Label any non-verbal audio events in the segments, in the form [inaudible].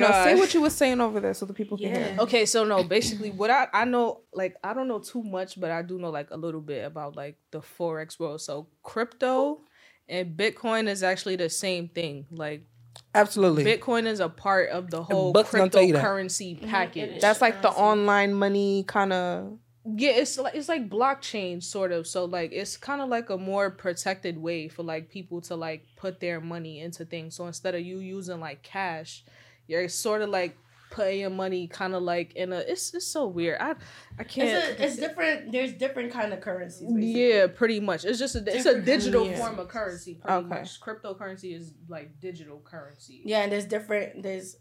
Sienna, say what you were saying over there so the people can hear. Okay, so no, basically what I I know like I don't know too much, but I do know like a little bit about like the forex world. So crypto and Bitcoin is actually the same thing. Like Absolutely. Bitcoin is a part of the whole book's gonna tell you that. cryptocurrency package. That's like the online money kind of. yeah, it's like it's like blockchain sort of. So like it's kind of like a more protected way for like people to like put their money into things. So instead of you using like cash, you're sort of like putting your money kind of like in a. It's it's so weird. I I can't. It's, a, it's different. There's different kind of currencies. basically. Yeah, pretty much. It's just a it's a digital currencies. form of currency. Pretty Okay. much. Cryptocurrency is like digital currency. Yeah, and there's different. There's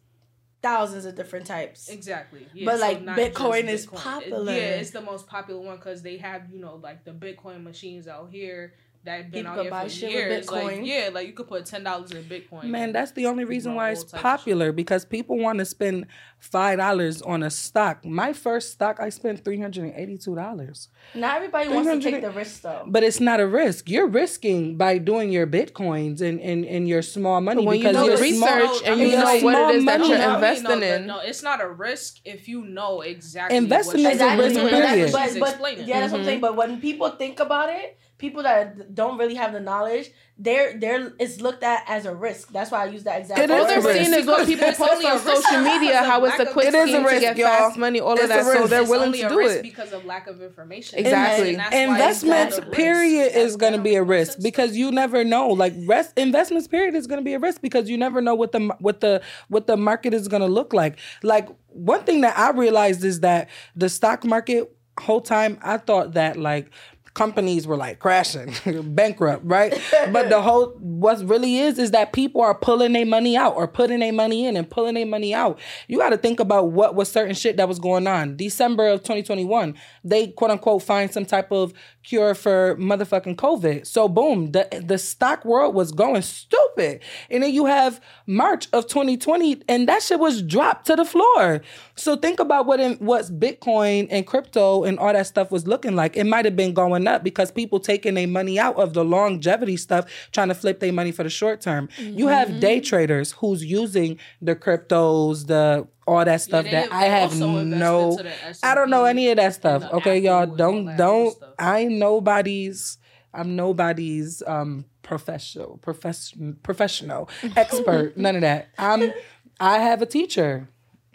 thousands of different types. Exactly. Yeah, But, so like, not Bitcoin is Bitcoin. It- popular. yeah, it's the most popular one because they have you know like the Bitcoin machines out here that have been People out can here buy for shit with years. Like Bitcoin. yeah, like you could put ten dollars in Bitcoin. Man, that's the only reason why it's types of shit. popular because people want to spend five dollars on a stock. My first stock, I spent three hundred and eighty-two dollars. Not everybody wants to take the risk though. But it's not a risk. You're risking by doing your bitcoins and, and, and your small money when you because know you're the small- research and you it's know what it is that you're No, investing no, the- in. No, it's not a risk if you know exactly. Investing what is a risk, doing. but, period. but, but yeah, that's what I'm Mm-hmm. saying. But when people think about it, people that don't really have the knowledge, they're they're it's looked at as a risk. That's why I use that example. It All they're a risk. seeing is what people It's post on social media, how it's a quick It is a scheme to risk, get y'all. fast money, all It's of a that. So they're It's willing only to a do risk it. because of lack of information. Exactly. And that's why it's investments not a risk. period is going to be a risk because you never know like rest investments period is going to be a risk because you never know what the what the what the market is going to look like like one thing that i realized is that the stock market whole time i thought that like companies were like crashing [laughs] bankrupt right? But the whole what really is is that people are pulling their money out or putting their money in and pulling their money out. You got to think about what was certain shit that was going on. December of 2021 they quote unquote find some type of cure for motherfucking covid. So boom the the stock world was going stupid. And then you have march of 2020 and that shit was dropped to the floor. So think about what in, what's bitcoin and crypto and all that stuff was looking like. It might have been going up because people taking their money out of the longevity stuff trying to flip their money for the short term. You have day mm-hmm. traders who's using the cryptos the all that stuff they that I have no I don't know any of that stuff. Okay, y'all Apple and all don't don't. I nobody's I'm nobody's um professional profession professional [laughs] expert none of that. I'm I have a teacher.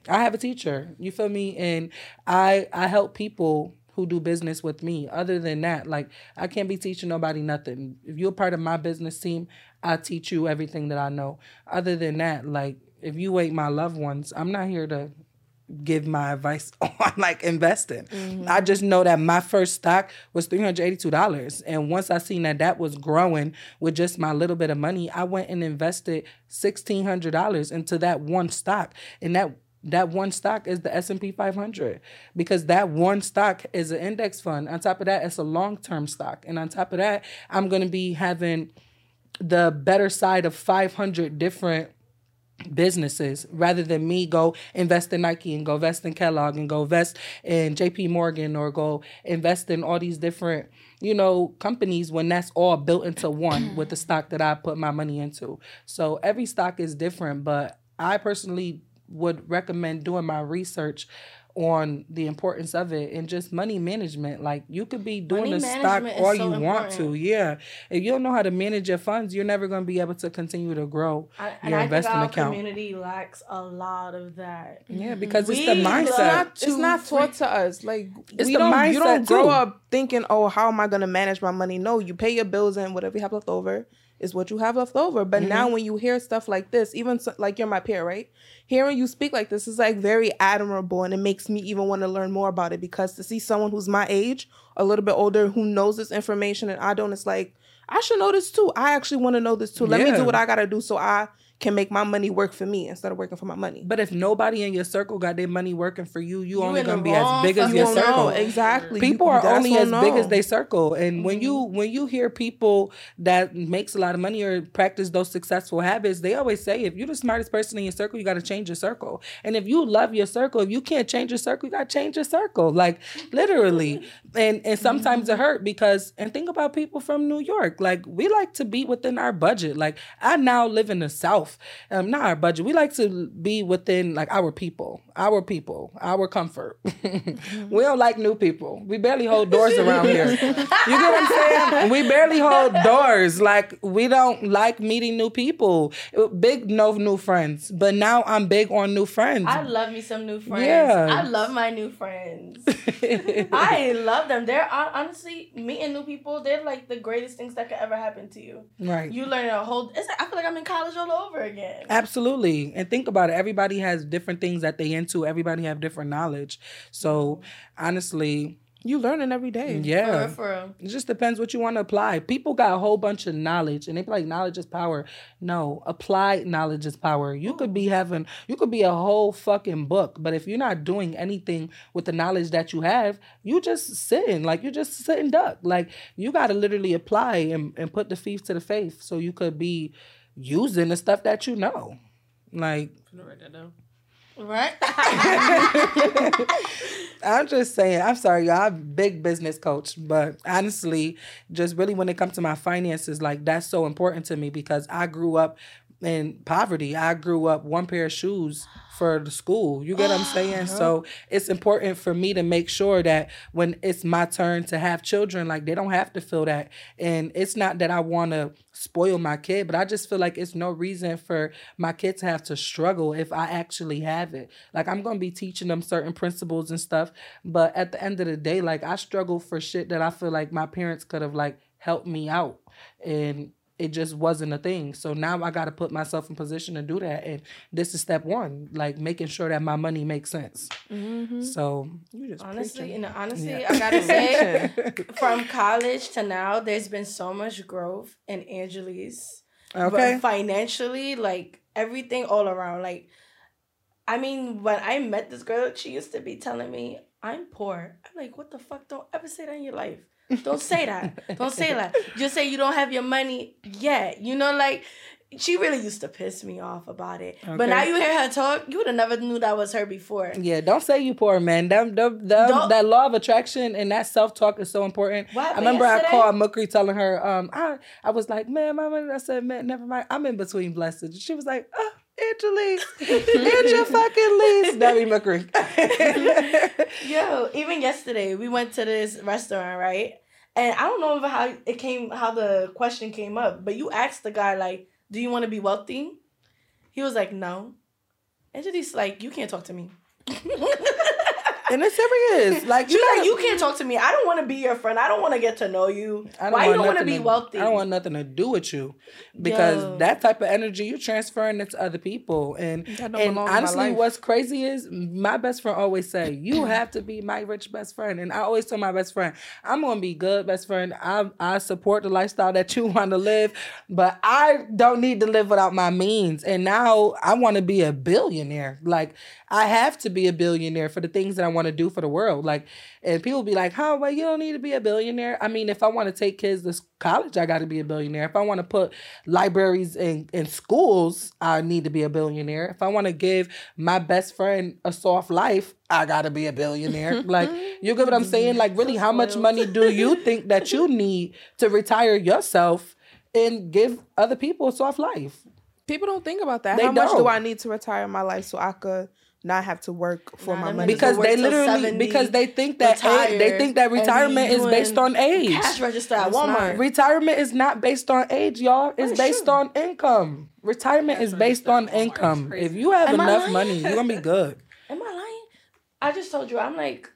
I have a teacher. You feel me? And I I help people who do business with me. Other than that, like I can't be teaching nobody nothing. If you're part of my business team, I teach you everything that I know. Other than that, like if you ain't my loved ones, I'm not here to give my advice [laughs] on like investing. Mm-hmm. I just know that my first stock was $382 and once I seen that that was growing with just my little bit of money, I went and invested $1600 into that one stock and that that one stock is the S&P 500 because that one stock is an index fund. On top of that, it's a long-term stock. And on top of that, I'm going to be having the better side of 500 different businesses rather than me go invest in Nike and go invest in Kellogg and go invest in JP Morgan or go invest in all these different you know companies when that's all built into one with the stock that I put my money into. So every stock is different, but I personally would recommend doing my research on the importance of it and just money management. Like you could be doing Money the stock management all so you want to. Yeah. If you don't know how to manage your funds, you're never going to be able to continue to grow I, and your I think investment our account. community lacks a lot of that. Yeah, because We it's the love It's mindset. not, it's not taught to us. Like It's we the don't. You don't grow too. up thinking, "Oh, how am I gonna manage my money?" No, you pay your bills and whatever you have left over is what you have left over. But now, Mm-hmm. when you hear stuff like this, even so, like you're my peer, right? Hearing you speak like this is like very admirable, and it makes me even want to learn more about it because to see someone who's my age, a little bit older, who knows this information and I don't, it's like I should know this too. I actually want to know this too. Let me do what I gotta do so I can make my money work for me instead of working for my money. But if nobody in your circle got their money working for you, you, only gonna be as big as fucking your you circle. know exactly. People You- are only as I big as know. they circle, and when you when you hear people that makes a lot of money or practice those successful habits, they always say if you're the smartest person in your circle, you got to change your circle. And if you love your circle, if you can't change your circle, you got to change your circle, like literally. [laughs] And and sometimes it hurt because and think about people from New York, like we like to be within our budget. Like I now live in the South. Off. Um, not our budget. We like to be within like our people, our people, our comfort. [laughs] we don't like new people. We barely hold doors [laughs] around here. You get what I'm saying? We barely hold doors. Like we don't like meeting new people. Big no new friends, but now I'm big on new friends. I love me some new friends. Yeah. I love my new friends. [laughs] I love them. They're honestly meeting new people. They're like the greatest things that could ever happen to you. right. You learn a whole. It's like, I feel like I'm in college all over again. Absolutely. And think about it. Everybody has different things that they into. Everybody have different knowledge. So mm-hmm. honestly, You learning every day. yeah. For real, for real. It just depends what you want to apply. People got a whole bunch of knowledge and they be like, knowledge is power. No, applied knowledge is power. You could be having, you could be a whole fucking book, but if you're not doing anything with the knowledge that you have, you just sitting, like you're just sitting duck. Like you got to literally apply and, and put the thief to the faith so you could be using the stuff that you know. Like, Right? [laughs] I'm just saying, I'm sorry, y'all. I'm a big business coach, but honestly, just really when it comes to my finances, like that's so important to me because I grew up in poverty. I grew up one pair of shoes for the school. You get what I'm [gasps] saying? So uh-huh. it's important for me to make sure that when it's my turn to have children, like they don't have to feel that. And it's not that I want to spoil my kid, but I just feel like it's no reason for my kid to have to struggle if I actually have it. Like I'm gonna be teaching them certain principles and stuff, but at the end of the day, like I struggle for shit that I feel like my parents could have like helped me out. And it just wasn't a thing. So now I got to put myself in position to do that. And this is step one, like making sure that my money makes sense. Mm-hmm. So You just honestly, and honestly, Yeah. I gotta [laughs] say, from college to now, there's been so much growth in Angeleaze. okay, But financially, like everything all around. Like, I mean, when I met this girl, she used to be telling me, I'm poor. I'm like, what the fuck? Don't ever say that in your life. Don't say that. Don't say that. Just say you don't have your money yet. You know, like she really used to piss me off about it. But now you hear her talk, you would have never knew that was her before. yeah, don't say you poor, man. That, that, that, Don't- that law of attraction and that self talk is so important. What I remember I called Mukri telling her, um, I, I was like, man, mama, I said, man, never mind. I'm in between blessings. She was like, oh, Angeleaze, Angel fucking lease. Be Mukri. [laughs] Yo, even yesterday we went to this restaurant, right? And I don't know how it came, how the question came up, but you asked the guy like, "Do you want to be wealthy?" He was like, "No." He's like, "You can't talk to me." [laughs] and it's serious. [laughs] Like, She's you like, "You can't talk to me. I don't want to be your friend. I don't want to get to know you. I Why you don't want to be wealthy?" I don't want nothing to do with you because Yo. that type of energy you're transferring it to other people. And and belong in my honestly, what's crazy is my best friend always say you have to be my rich best friend, and I always tell my best friend I'm gonna be good best friend. I I support the lifestyle that you [laughs] want to live, but I don't need to live without my means. And now I want to be a billionaire. Like I have to be a billionaire for the things that I want to do for the world. Like, and people be like, "How? Well, you don't need to be a billionaire." I mean, if I want to take kids to college, I got to be a billionaire. If I want to put libraries in in schools, I need to be a billionaire. If I want to give my best friend a soft life, I got to be a billionaire. [laughs] like, you get what I'm saying? Like, really, how much money do you [laughs] think that you need to retire yourself and give other people a soft life? People don't think about that. They How much do don't. I need to retire my life so I could not have to work for Nah, my money? because they literally 70, because they think that age, they think that retirement is based on age. Cash register at Walmart. Retirement is not based on age, y'all. It's based true. on income. Retirement is based on income. If you have Am enough money, you're gonna be good. [laughs] Am I lying? I just told you. I'm like,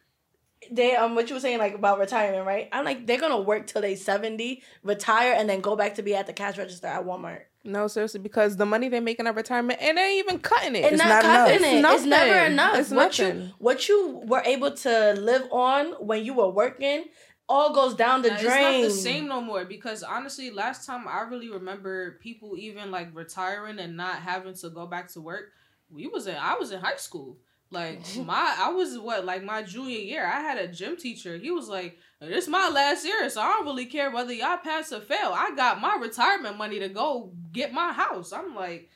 they um, what you were saying like about retirement, right? I'm like, they're gonna work till they 70, retire, and then go back to be at the cash register at Walmart. No, seriously, because the money they're making at retirement and they ain't even cutting it. It's, It's not, not enough. it. It's It's, never enough. It's what you nothing. what you were able to live on when you were working all goes down the Nah, drain. It's not the same no more because honestly, last time I really remember people even like retiring and not having to go back to work. We was in I was in high school. Like [laughs] my I was what like my junior year. I had a gym teacher. He was like, "This my last year, so I don't really care whether y'all pass or fail. I got my retirement money to go get my house." I'm like,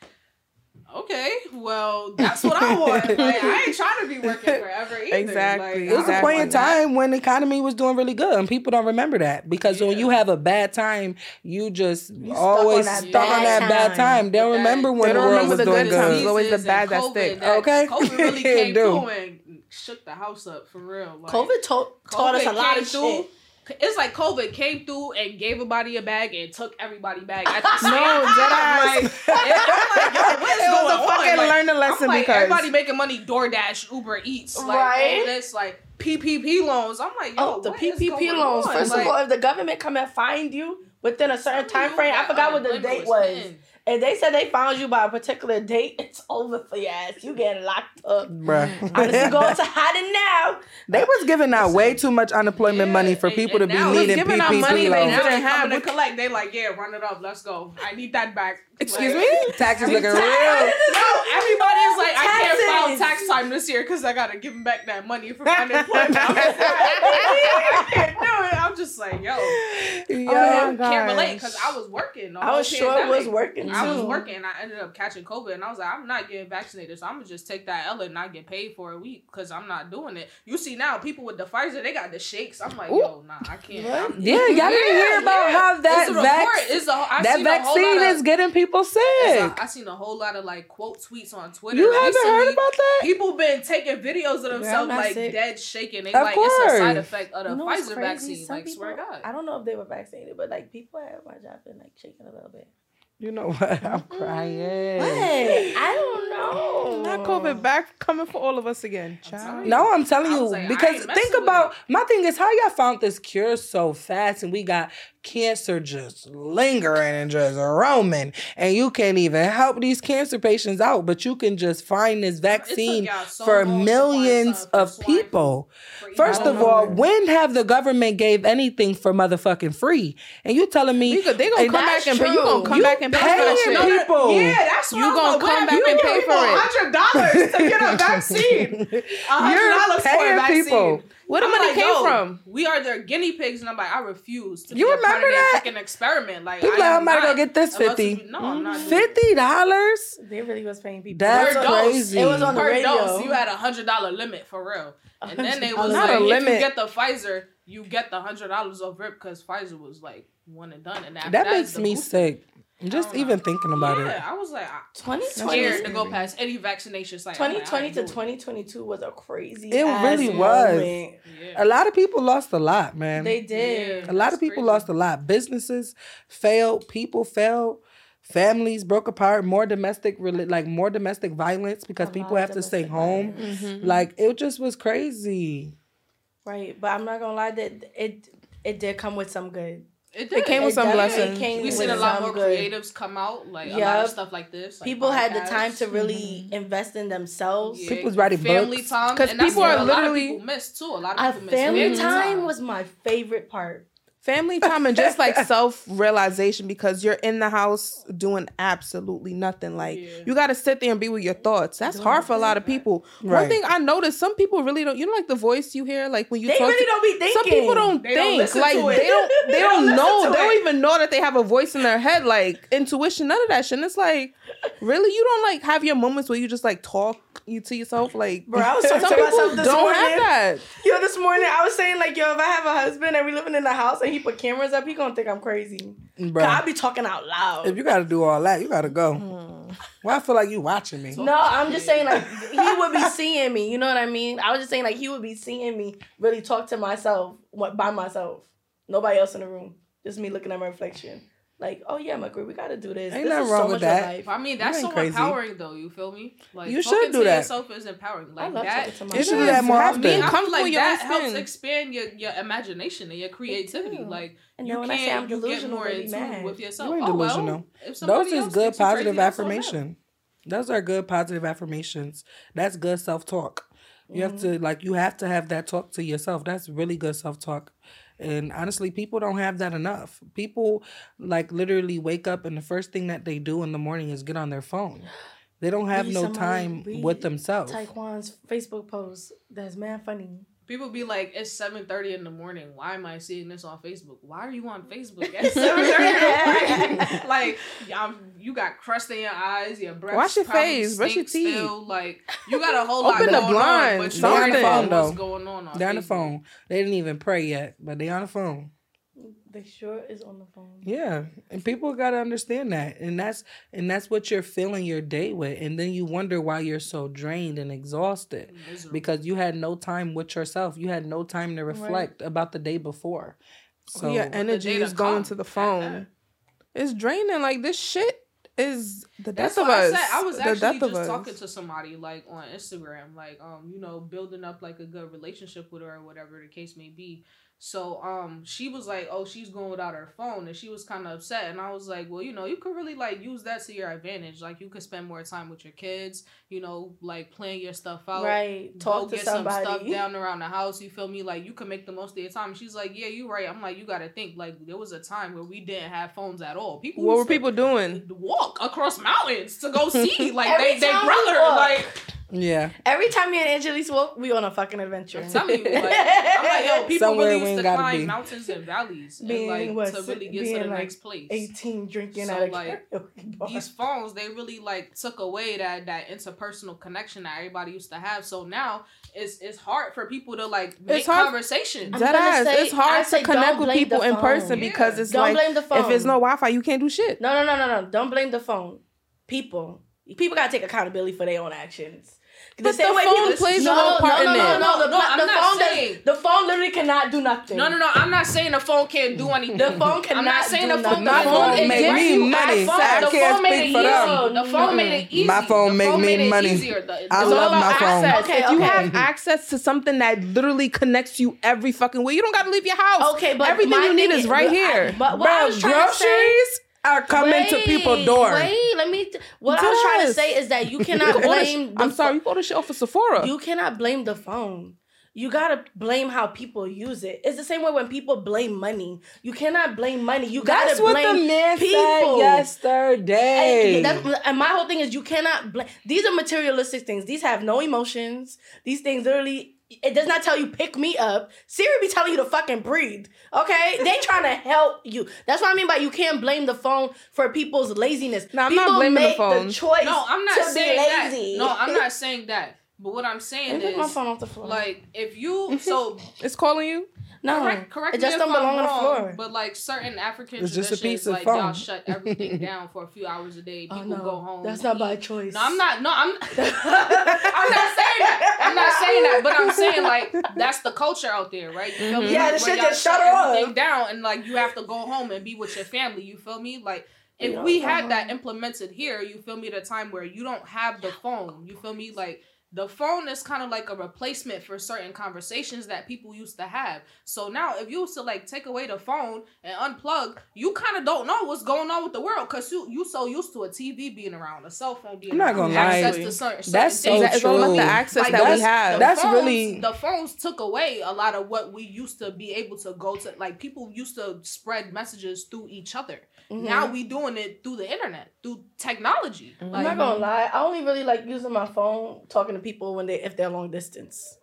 Okay, well, that's what I want. Like, I ain't [laughs] trying to be working forever either. Exactly. Like, It was a point in want that. time when the economy was doing really good, and people don't remember that because when you have a bad time, you just stuck always on that stuck on bad that bad time. time. They don't that- remember when They the don't world remember was the doing good times. good. It's always the bad and that COVID stick. that- Okay. COVID really [laughs] came do. through and shook the house up for real. Like, COVID to- taught us a lot came of through. shit. It's like COVID came through and gave everybody a bag and took everybody back. at the [laughs] same No, time. dead ass. Like, I'm like, yo, what [laughs] is It was going a fucking on? Like, learn a lesson I'm like, because everybody making money DoorDash, Uber Eats, like Right. all this, like PPP loans. I'm like, yo, Oh, the what is PPP going loans. on? First Like, of all, if the government come and find you within a certain time frame, I forgot what the date was was. in. If they said they found you by a particular date, [laughs] it's over for your ass. You getting locked up. Bruh. Honestly, going [laughs] to hiding now. They was giving out way too much unemployment Yeah, money for and- people and to be needing giving out money they didn't have. coming to collect. They like, yeah, run it up. Let's go. I need that back. Excuse Like- me? Taxes looking real. No, everybody's like, I can't file tax time this year because I gotta give them back that money for unemployment. [laughs] I'm just like, I can't do it. I'm just like, yo, Oh I can't relate because I was working. I was sure it pandemic. was working I was working. and I ended up catching COVID, and I was like, I'm not getting vaccinated, so I'm gonna just take that L and not get paid for a week because I'm not doing it. You see now, people with the Pfizer, they got the shakes. I'm like, yo, nah, I can't. What? I'm- Yeah, y'all didn't hear about how that vac- It's a, I that seen a whole vaccine of- is getting people sick. a- I seen a whole lot of like quote tweets on Twitter. You haven't heard about that? People been taking videos of themselves like sick. dead shaking. They Of like it's a side effect of the know Pfizer vaccine. Like people, swear to God. I don't know if they were vaccinated, but like people at my job been like shaking a little bit. You know what? [laughs] I'm crying. Hey, I don't know. Not COVID back coming for all of us again. telling Child. you. No, I'm telling you like, because think about it. my thing is how y'all found this cure so fast and we got cancer just lingering and just roaming and you can't even help these cancer patients out but you can just find this vaccine so for long to find millions something of swine people. For First of all, when have the government gave anything for motherfucking free? And you telling me We could- they gonna come back and pay. You gonna come You back and pay for that people. people. Yeah, that's what You I'm gonna like, come back and pay for it. Hundred dollars to get a [laughs] vaccine. hundred You're dollars for a paying vaccine. people. Where the I'm money like, came from? We are their guinea pigs, and I'm like, I refuse to You be a part remember of their that? freaking experiment. Like, People I like, am I'm about to go get this about to 50. be- No, I'm not. Fifty dollars? They really was paying people. That's Per dose. crazy. It was on the per radio. dose, you had a hundred dollar limit for real. And then they was $100. like, Not a if you get the Pfizer, you get the hundred dollars off rip because Pfizer was like one and done. And after That is makes me booster. sick. Just don't know. even thinking about yeah, it. I was like, I'm 2020, scared to go past any vaccination site. I'm like, I 2020 to 2022 was a crazy. It really was. Yeah. A lot of people lost a lot, man. They did. Yeah. a lot of people crazy. lost a lot. Businesses failed. People failed. Families broke apart. More domestic, like more domestic violence because A people have to stay domestic home. violence. Mm-hmm. Like it just was crazy. Right, but I'm not gonna lie that it it did come with some good. It, did. came with some definitely blessings. came We've seen a lot more good. creatives come out, like a lot of stuff like this. like People had the time to really mm-hmm. invest in themselves. Yeah, People's writing family books. time 'Cause and that's people what are a lot of literally- people miss too. A lot of people miss family time was my favorite part. Family time and just like [laughs] self realization because you're in the house doing absolutely nothing. Like Yeah. you got to sit there and be with your thoughts. That's hard for a lot of people. One Right. thing I noticed, some people really don't. You know, like the voice you hear, like when you They talk. really to- don't be thinking. Some people don't They don't think like to it. they don't. [laughs] They, They don't, don't know. They don't even know that they have a voice in their head, like intuition. None of that shit. And it's like, really, you don't like have your moments where you just like talk you to yourself, like. Bro, I was [laughs] talking some to myself this don't morning. have that. Yo, this morning I was saying like, yo, if I have a husband and we living in the house and he put cameras up, he gonna think I'm crazy. Cause I be talking out loud. If you got to do all that, you got to go. Hmm. Well, I feel like you watching me. No, I'm just saying like he would be seeing me. You know what I mean? I was just saying like he would be seeing me really talk to myself what by myself, nobody else in the room, just me looking at my reflection. Like, oh yeah, Mukri, we gotta do this. Ain't this nothing is wrong so with much that. life. I mean, that's so crazy. empowering though. You feel me? Like You talking should do to that. yourself is empowering. Like love that. talking to You should do that more Have often. Me, I Come feel with like your that helps expand your, your imagination and your creativity. Mm-hmm. Like And you then when I say I'm can't, you get delusional, more they be in tune with yourself. You ain't oh delusional. well, Those is good positive crazy, that's on them. affirmation. Those are good positive affirmations. That's good self talk. You have to mm-hmm. like you have to have that talk to yourself. That's really good self talk. And honestly, people don't have that enough. People like literally wake up and the first thing that they do in the morning is get on their phone. They don't have Read no time with themselves. Taekwon's Facebook post that's man funny. People be like, it's seven thirty in the morning. Why am I seeing this on Facebook? Why are you on Facebook at [laughs] seven thirty in the morning? like, um, you got crust in your eyes, your breath. Wash your face, brush your teeth. Still. Like, you got a whole lot Open the going blinds, on, but you something. already They're on the know phone, what's going on. on They're on the Facebook. phone. They didn't even pray yet, but they on the phone. They sure is on the phone. Yeah, and people got to understand that, and that's and that's what you're filling your day with, and then you wonder why you're so drained and exhausted Miserable. because you had no time with yourself. You had no time to reflect about the day before. So your energy is going come to the phone. It's draining. Like this shit is the That's death of us. I said I was actually death just us. talking to somebody like on Instagram, like um, you know, building up like a good relationship with her or whatever the case may be. So um, she was like, "Oh, she's going without her phone," and she was kind of upset. And I was like, "Well, you know, you could really like use that to your advantage. Like, you could spend more time with your kids. You know, like plan your stuff out, Right. Go Talk to get some stuff [laughs] down around the house. You feel me? Like you can make the most of your time. She's like, "Yeah, you're right." I'm like, "You got to think. Like there was a time where we didn't have phones at all. People What were people doing? walk across mountains to go [laughs] see like they they brother like yeah, Every time me and Angeleaze walk, we on a fucking adventure. I'm telling you like I'm like yo [laughs] people Somewhere really we used to gotta climb be. mountains and valleys and Being, like what, to really get to being, the like, next place 18 drinking So, at a like, bar. these phones they really like took away that that interpersonal connection that everybody used to have so now it's it's hard for people to like make hard- conversation I'm Dead ass. say- it's hard I to connect with people in person Yeah. because it's Don't like blame the phone. if there's no Wi-Fi, you can't do shit. No, no, no, no, no. Don't blame the phone. People. People gotta take accountability for their own actions. But the phone plays a little part no, in no, it. No, no, the, No, I'm the not phone does- saying- the phone literally cannot do nothing. no no no I'm not saying the phone can't do anything The phone cannot I'm not saying do the phone, nothing. the My phone, phone make me money. the phone, I the can't made speak it for them. The phone made it easy. My phone The make me made it money. easier. I love my phone. Okay, if you have access to something that literally connects you every fucking way, you don't got to leave your house. Okay, but everything you need is right here. but what I was trying to say. groceries are coming to people's door. Wait, let me. T- what I was trying to say is that you cannot can order sh- blame. the I'm sorry, you order shit off of Sephora. You cannot blame the phone. You gotta blame how people use it. It's the same way when people blame money. You cannot blame money. You gotta That's what blame the man people. said yesterday. And, and my whole thing is you cannot blame. These are materialistic things. These have no emotions. These things literally. It does not tell you pick me up. Siri be telling you to fucking breathe. Okay, they [laughs] trying to help you. That's what I mean by you can't blame the phone for people's laziness. No, I'm People not blaming the make phone. choice. No, I'm not to saying be that. No, I'm not saying that. But what I'm saying Take my is, phone off the floor. like, if you [laughs] so it's calling you. No, correct, correct it just if don't I'm belong on the floor. But like certain African It's just a piece of like y'all shut everything [laughs] down for a few hours a day. People Oh, no. go home. That's not eat. by choice. No, I'm not. No, I'm. [laughs] [laughs] I'm not saying that. I'm not saying that. But I'm saying like that's the culture out there, right? You feel me? Yeah, the shit y'all just shut her everything up. down, and like you have to go home and be with your family. You feel me? Like. If Yeah, we uh-huh. had that implemented here, you feel me, at a time where you don't have the phone, you feel me, like the phone is kind of like a replacement for certain conversations that people used to have. So now, if you used to like take away the phone and unplug, you kind of don't know what's going on with the world because you you so used to a TV being around, a cell phone being I'm not around, gonna access lie. to certain, certain That's so things. It's all about true. the access Like, that we that's- have. The that's phones- really- the phones took away a lot of what we used to be able to go to. Like people used to spread messages through each other. Mhm. Now we doing it through the internet, through technology. I'm not gonna mm. lie. I only really like using my phone talking to people when they if they're long distance.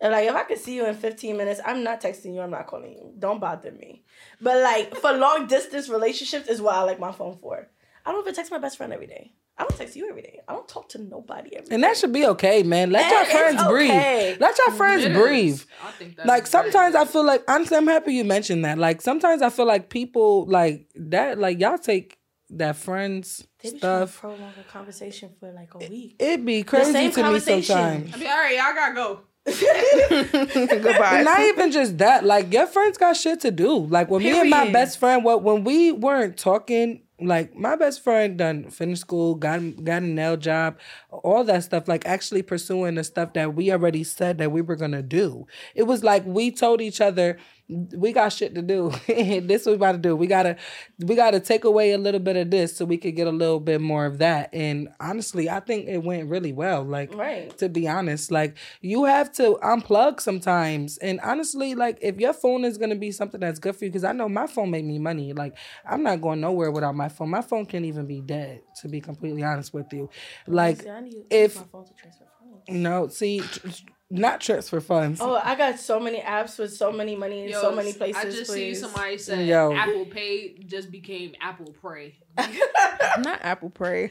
And like if I could see you in 15 minutes, I'm not texting you, I'm not calling you. Don't bother me. But like for long distance relationships is what I like my phone for. I don't even text my best friend every day. I don't text you every day. I don't talk to nobody every day. And that should be okay, man. Let And your friends okay. breathe. Let your friends It is. breathe. I think that Like is very sometimes I feel like honestly, I'm happy you mentioned that. Like sometimes I feel like people like that, like y'all take that friends they be trying stuff. prolong a conversation for like a week. It'd be crazy same to me conversation. sometimes. I mean, all right, y'all gotta go. [laughs] Goodbye. Not even just that, like your friends got shit to do. Like when me and my best friend, what when we weren't talking, like my best friend done finished school, got got a nail job, all that stuff. Like actually pursuing the stuff that we already said that we were gonna do. It was like we told each other we got shit to do. [laughs] this what we about to do. We gotta we gotta take away a little bit of this so we could get a little bit more of that. And honestly, I think it went really well. Like Right. to be honest. Like you have to unplug sometimes. And honestly, like if your phone is gonna be something that's good for you, because I know my phone made me money. Like I'm not going nowhere without my phone. My phone can't even be dead, to be completely honest with you. Like See, I need to if- my phone to transfer phones. no, see, t- t- not transfer funds. Oh, I got so many apps with so many money in so many places. I just please. see somebody said Yo. Apple Pay just became Apple Pray. [laughs] Not Apple Pay.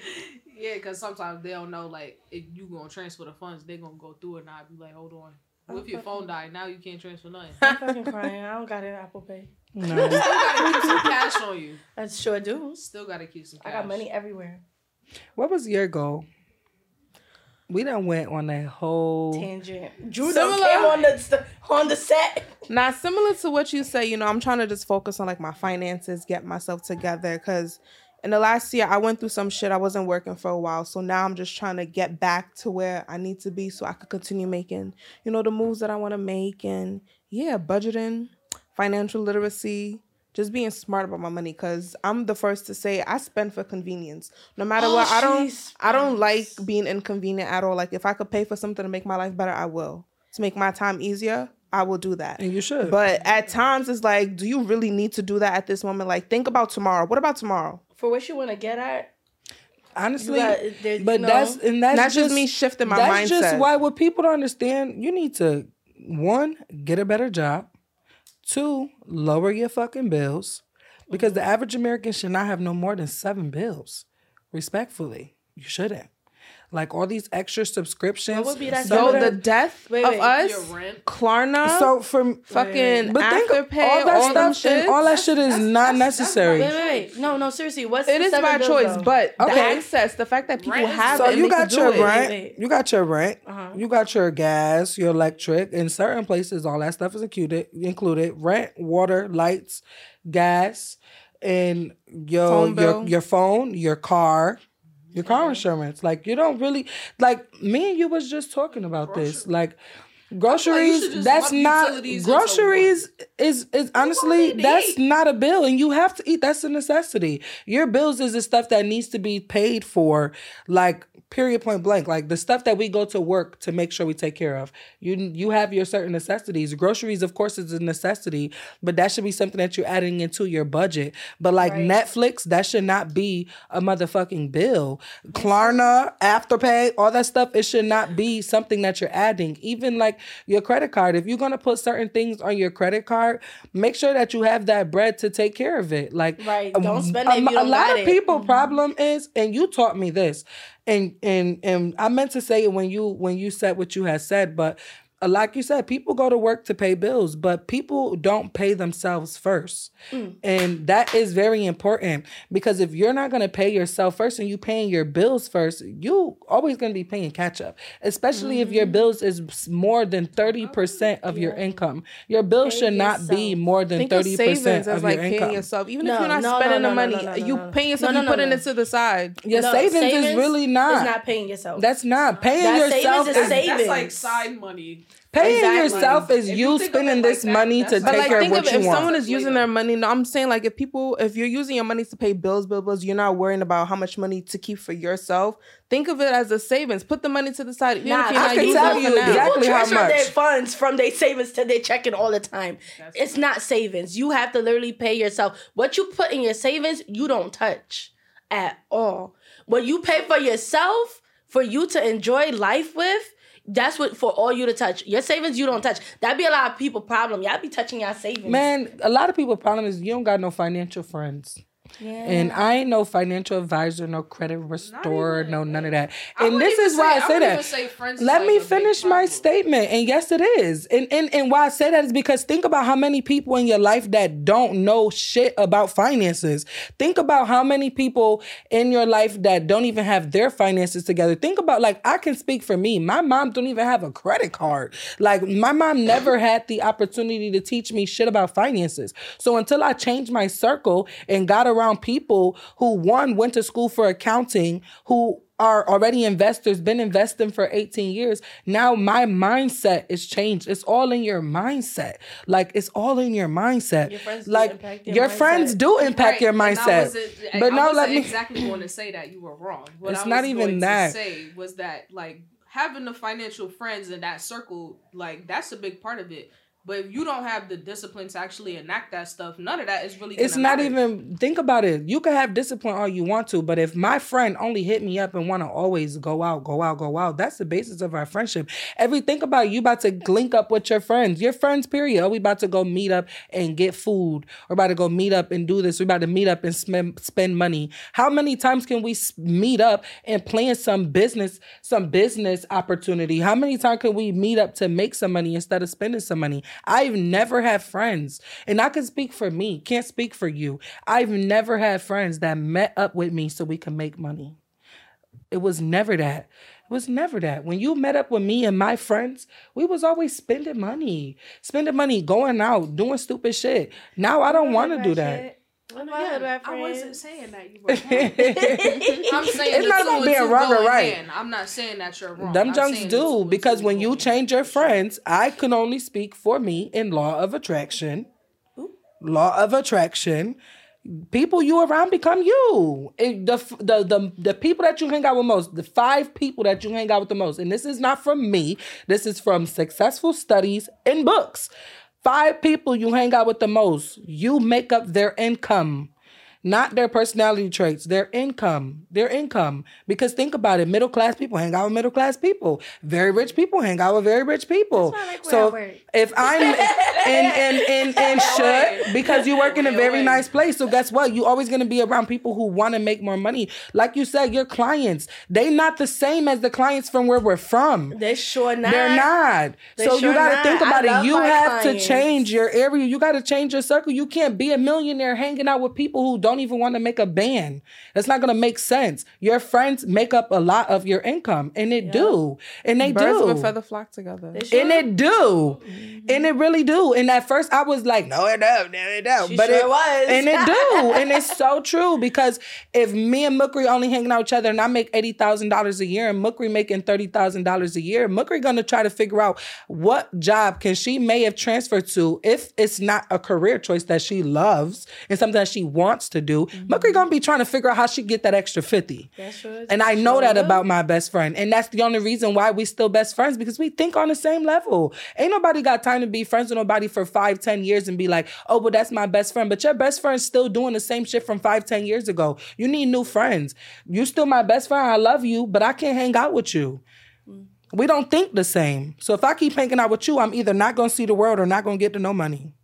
Yeah, because sometimes they don't know like if you gonna transfer the funds, they gonna go through it. And I be like, hold on. What if your phone died? Now you can't transfer nothing. I'm fucking crying. I don't got an Apple Pay. No. [laughs] Still gotta keep some cash on you. I sure do. Still gotta keep some I got money everywhere. What was your goal? We done went on that whole. Tangent. Drew Similar- done came on the on the set. Now, similar to what you say, you know, I'm trying to just focus on like my finances, get myself together. Cause in the last year, I went through some shit. I wasn't working for a while. So now I'm just trying to get back to where I need to be so I could continue making, you know, the moves that I want to make. And yeah, budgeting, financial literacy, just being smart about my money. Cause I'm the first to say I spend for convenience. No matter Oh, what, I don't, she's- I don't like being inconvenient at all. Like if I could pay for something to make my life better, I will. To make my time easier, I will do that. And you should. But at times it's like, do you really need to do that at this moment? Like, think about tomorrow. What about tomorrow? For what you want to get at, honestly, got, but know, that's and that's, That's just just me shifting my mindset. that's just why what people don't understand. You need to one get a better job. Two, lower your fucking bills, because the mm-hmm. average American should not have no more than seven bills. Respectfully, you shouldn't. Like all these extra subscriptions. What would be that So of seven the them- death Wait, of wait, us, Klarna, so from fucking but think afterpay, all that all them stuff and shit. all that shit is not necessary. Wait, wait, wait. No, no, seriously. What's it the is seven by choice, though? but the Okay. access, the fact that people Rent have So it, you got your rent, Wait. you got your rent, Uh-huh. you got your gas, your electric. In certain places, all that stuff is included. Included rent, water, lights, gas, and your Phone your your phone, your car, your car insurance. Like you don't really like me and you was just talking about this. Like groceries, just that's not groceries is is honestly that's eat. not a bill and you have to eat that's a necessity your bills is the stuff that needs to be paid for like period point blank. Like the stuff that we go to work to make sure we take care of. You you have your certain necessities. Groceries of course is a necessity but that should be something that you're adding into your budget. But like Right. netflix that should not be a motherfucking bill. Klarna afterpay all that stuff it should not be something that you're adding. Even like your credit card. If you're going to put certain things on your credit card make sure that you have that bread to take care of it. Like Right. Don't spend a, it a lot of people mm-hmm. problem is and you taught me this and and and i meant to say it when you when you said what you had said but like you said, people go to work to pay bills, but people don't pay themselves first. Mm. And that is very important because if you're not going to pay yourself first and you're paying your bills first, you always going to be paying catch up, especially if your Mm-hmm. bills is more than 30% of your income. Your bills Pay should not be more than Think of 30% savings of as like your paying income. yourself. Even No, if you're not no, no, spending no, the no, money, no, no, you no. paying yourself, No, you no, putting no. it to the side. Your No, savings, is really not. It's not paying yourself. That's not paying That yourself. savings Is, is savings. that's like side money. Paying Exactly. yourself is If you, you think of it spending like this that, money to take like, care of what of you if want. someone is using their money. No, I'm saying like if people, if you're using your money to pay bills, bills, bills, you're not worrying about how much money to keep for yourself. Think of it as a savings. Put the money to the side. Even Nah, if you're I not can using tell it you for now. exactly People how transfer their funds from their savings to their checking all the time. it's not savings. You have to literally pay yourself. What you put in your savings, you don't touch at all. What you pay for yourself, for you to enjoy life with, that's what for all you to touch. Your savings you don't touch. That'd be a lot of people problem. Y'all be touching your savings. Man, a lot of people problem is you don't got no financial friends. Yeah. And I ain't no financial advisor, no credit restorer, no none of that. And this is why say- I I say wouldn't that. Let like me finish my statement. And yes, it is. And, and and why I say that is because think about how many people in your life that don't know shit about finances. Think about how many people in your life that don't even have their finances together. Think about like I can speak for me. My mom don't even have a credit card. Like my mom never [laughs] had the opportunity to teach me shit about finances. So until I changed my circle and got around people who one went to school for accounting, who are already investors, been investing for 18 years. Now my mindset is changed. It's all in your mindset. Like it's all in your mindset. Your friends do like impact your your mindset. friends do impact Right, your mindset. wasn't- But I now let me exactly going to say that you were wrong. What It's I not even going that. To say was that like having the financial friends in that circle, like that's a big part of it. But if you don't have the discipline to actually enact that stuff, none of that is really. It's not matter. even think about it. You can have discipline all you want to, but if my friend only hit me up and want to always go out, go out, go out, that's the basis of our friendship. Every think about it, you about to link up with your friends, your friends. Period. Oh, we about to go meet up and get food. We're about to go meet up and do this. We're about to meet up and spend spend money. How many times can we meet up and plan some business, some business opportunity? How many times can we meet up to make some money instead of spending some money? I've never had friends, and I can speak for me, can't speak for you. I've never had friends that met up with me so we can make money. It was never that. It was never that. When you met up with me and my friends, we was always spending money, spending money, going out, doing stupid shit. Now I don't want to do that. I know you had bad I wasn't saying that you were. [laughs] wrong. I'm saying It's the not two about and being two wrong or right. hand. I'm not saying that you're wrong. Them I'm junks saying the two do because when you change your friends, I can only speak for me in law of attraction. Law of attraction. People you around become you. It- the, the the the people that you hang out with most, the five people that you hang out with the most, and this is not from me. This is from successful studies and books. Five people you hang out with the most, you make up their income not their personality traits, their income, their income. Because think about it, middle class people hang out with middle class people. Very rich people hang out with very rich people. Like so I if I'm and and and and should because you work in a very nice place. So guess what? You're always gonna be around people who want to make more money. Like you said, your clients, they not the same as the clients from where we're from. They sure not. They're not. They so you got to not. think about love it. You have clients. to change your area. You got to change your circle. You can't be a millionaire hanging out with people who don't even want to make a band. That's not going to make sense. Your friends make up a lot of your income, and it do, and they Birds do. of a feather flock together. Sure And it do, mm-hmm. and it really do. And at first, I was like, "No, it don't, no, it don't." She but sure it was. and it do, [laughs] and it's so true because if me and Mukri only hanging out with each other, and I make eighty thousand dollars a year, and Mukri making thirty thousand dollars a year, Mukri gonna try to figure out what job can she may have transferred to if it's not a career choice that she loves and something that she wants to do. Mukri gonna be trying to figure out how she get that extra fifty. That's sure- And I know sure that will. about my best friend. And that's the only reason why we still best friends because we think on the same level. Ain't nobody got time to be friends with nobody for five, ten years and be like, oh, but that's my best friend. But your best friend's still doing the same shit from five, ten years ago. You need new friends. You still my best friend. I love you, but I can't hang out with you. We don't think the same. So if I keep hanging out with you, I'm either not gonna see the world or not gonna get to no money.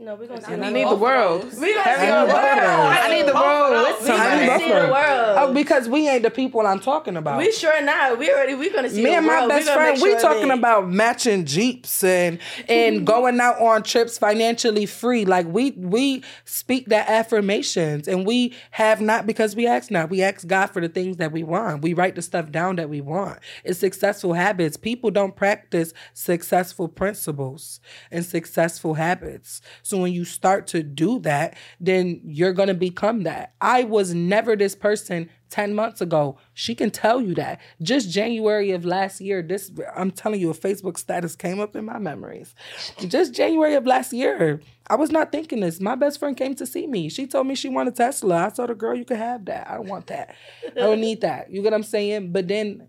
Ooh, no, we're gonna see And I the need the world. world. We gonna see I the need world. both of those. I need the world with We I need gonna see the world. Oh, because we ain't the people I'm talking about. We sure not. We already we gonna see the world. me the and my best we gonna friend, make we talking about matching jeeps and and [laughs] going out on trips financially free. Like we we speak that affirmations and we have not because we ask not. We ask God for the things that we want. We write the stuff down that we want. It's successful habits. People don't practice successful principles and successful habits. So when you start to do that, then you're gonna become that. I was never this person 10 months ago. She can tell you that. Just January of last year, this I'm telling you, a Facebook status came up in my memories. Just January of last year, I was not thinking this. My best friend came to see me. She told me she wanted Tesla. I told her, girl, you can have that. I don't want that. I don't need that. You get what I'm saying? But then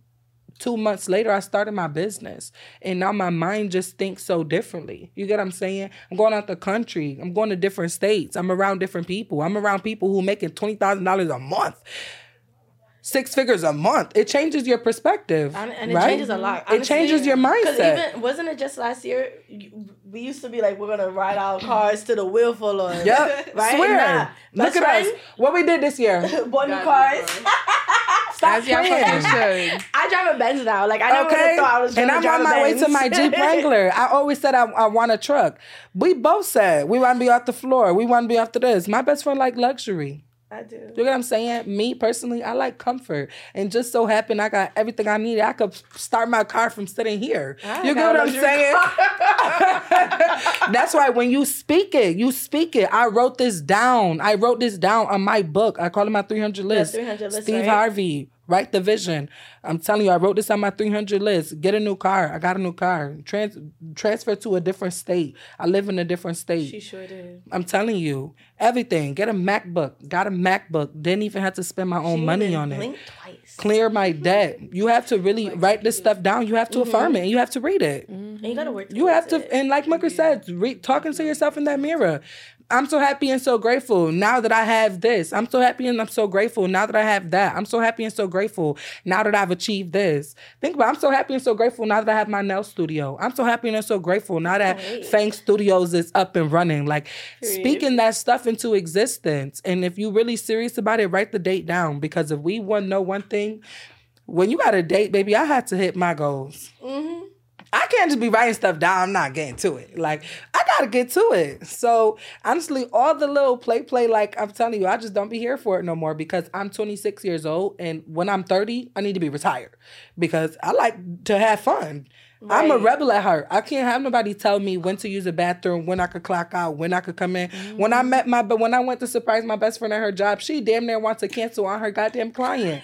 two months later, I started my business. And now my mind just thinks so differently. You get what I'm saying? I'm going out the country. I'm going to different states. I'm around different people. I'm around people who making $20,000 a month. Six figures a month. It changes your perspective. And, and it right? changes a lot. It changes your 'Cause mindset. Even wasn't it just last year? We used to be like, we're gonna ride our cars to the wheel full of Yep. right? Swear. Nah. Look Best at us. What we did this year. [laughs] Bought new cars. [laughs] Stop As playing. [laughs] I drive a Benz now. Like I never would Okay. have thought I was And gonna I'm on a my way to my Jeep Wrangler. I always said I, I want a truck. We both said we want to be off the floor. We want to be off the this. My best friend like luxury. I do. You know what I'm saying? Me personally, I like comfort. And just so happened I got everything I needed. I could start my car from sitting here. I you get got what I'm saying? [laughs] [laughs] That's why when you speak it, you speak it. I wrote this down. I wrote this down on my book. I call it my 300 list. 300 list, Steve right? Harvey Write the vision. I'm telling you, I wrote this on my 300 list. Get a new car. I got a new car. Trans- transfer to a different state. I live in a different state. She sure did. I'm telling you, everything. Get a MacBook. Got a MacBook. Didn't even have to spend my own She money on it. twice. Clear my [laughs] debt. You have to really write this stuff down. You have to affirm mm-hmm. it and you have to read it. Mm-hmm. And you gotta work. You have to, it. and like Mooker said, re- talking to yourself in that mirror. I'm so happy and so grateful now that I have this. I'm so happy and I'm so grateful now that I have that. I'm so happy and so grateful now that I've achieved this. Think about. I'm so happy and so grateful now that I have my nail studio. I'm so happy and I'm so grateful now that Right. Fang Studios is up and running. Like speaking that stuff into existence. And if you're really serious about it, write the date down because if we want to know one thing, when you got a date, baby, I had to hit my goals. Mhm. I can't just be writing stuff down. I'm not getting to it. Like I gotta get to it. So honestly, all the little play play, like I'm telling you, I just don't be here for it no more because I'm 26 years old, and when I'm 30, I need to be retired because I like to have fun. I'm a rebel at heart. I can't have nobody tell me when to use a bathroom, when I could clock out, when I could come in. When I mm. met my, but when I went to surprise my best friend at her job, she damn near wants to cancel on her goddamn client.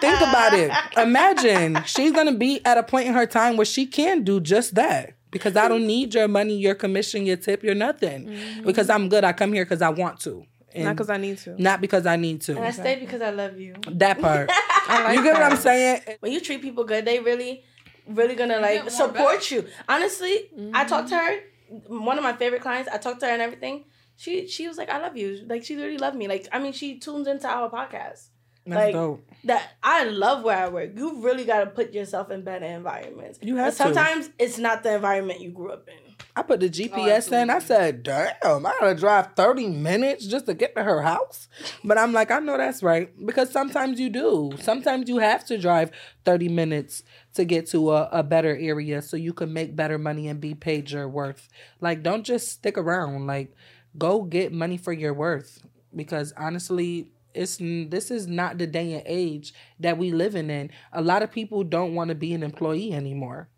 Think about it. Imagine [laughs] she's gonna be at a point in her time where she can do just that. Because I don't need your money, your commission, your tip, your nothing. Mm-hmm. Because I'm good. I come here because I want to. And Not because I need to. not because I need to. And I to. stayed because I love you. That part. [laughs] like you get what. I'm saying? When you treat people good, they really, really gonna like support back. you. Honestly, I mm-hmm. talked to her. One of my favorite clients. I talked to her and everything. She she was like, "I love you." Like she really loved me. Like I mean, she tunes into our podcast. That's Like, dope. That I love where I work. You really got to put yourself in better environments. You have And to. sometimes it's not the environment you grew up in. I put the GPS oh, in. I said, damn, I gotta drive 30 minutes just to get to her house. But I'm like, I know that's right. Because sometimes you do. Sometimes you have to drive 30 minutes to get to a, a better area so you can make better money and be paid your worth. Like, don't just stick around. Like, go get money for your worth. Because honestly, it's this is not the day and age that we living in. A lot of people don't want to be an employee anymore.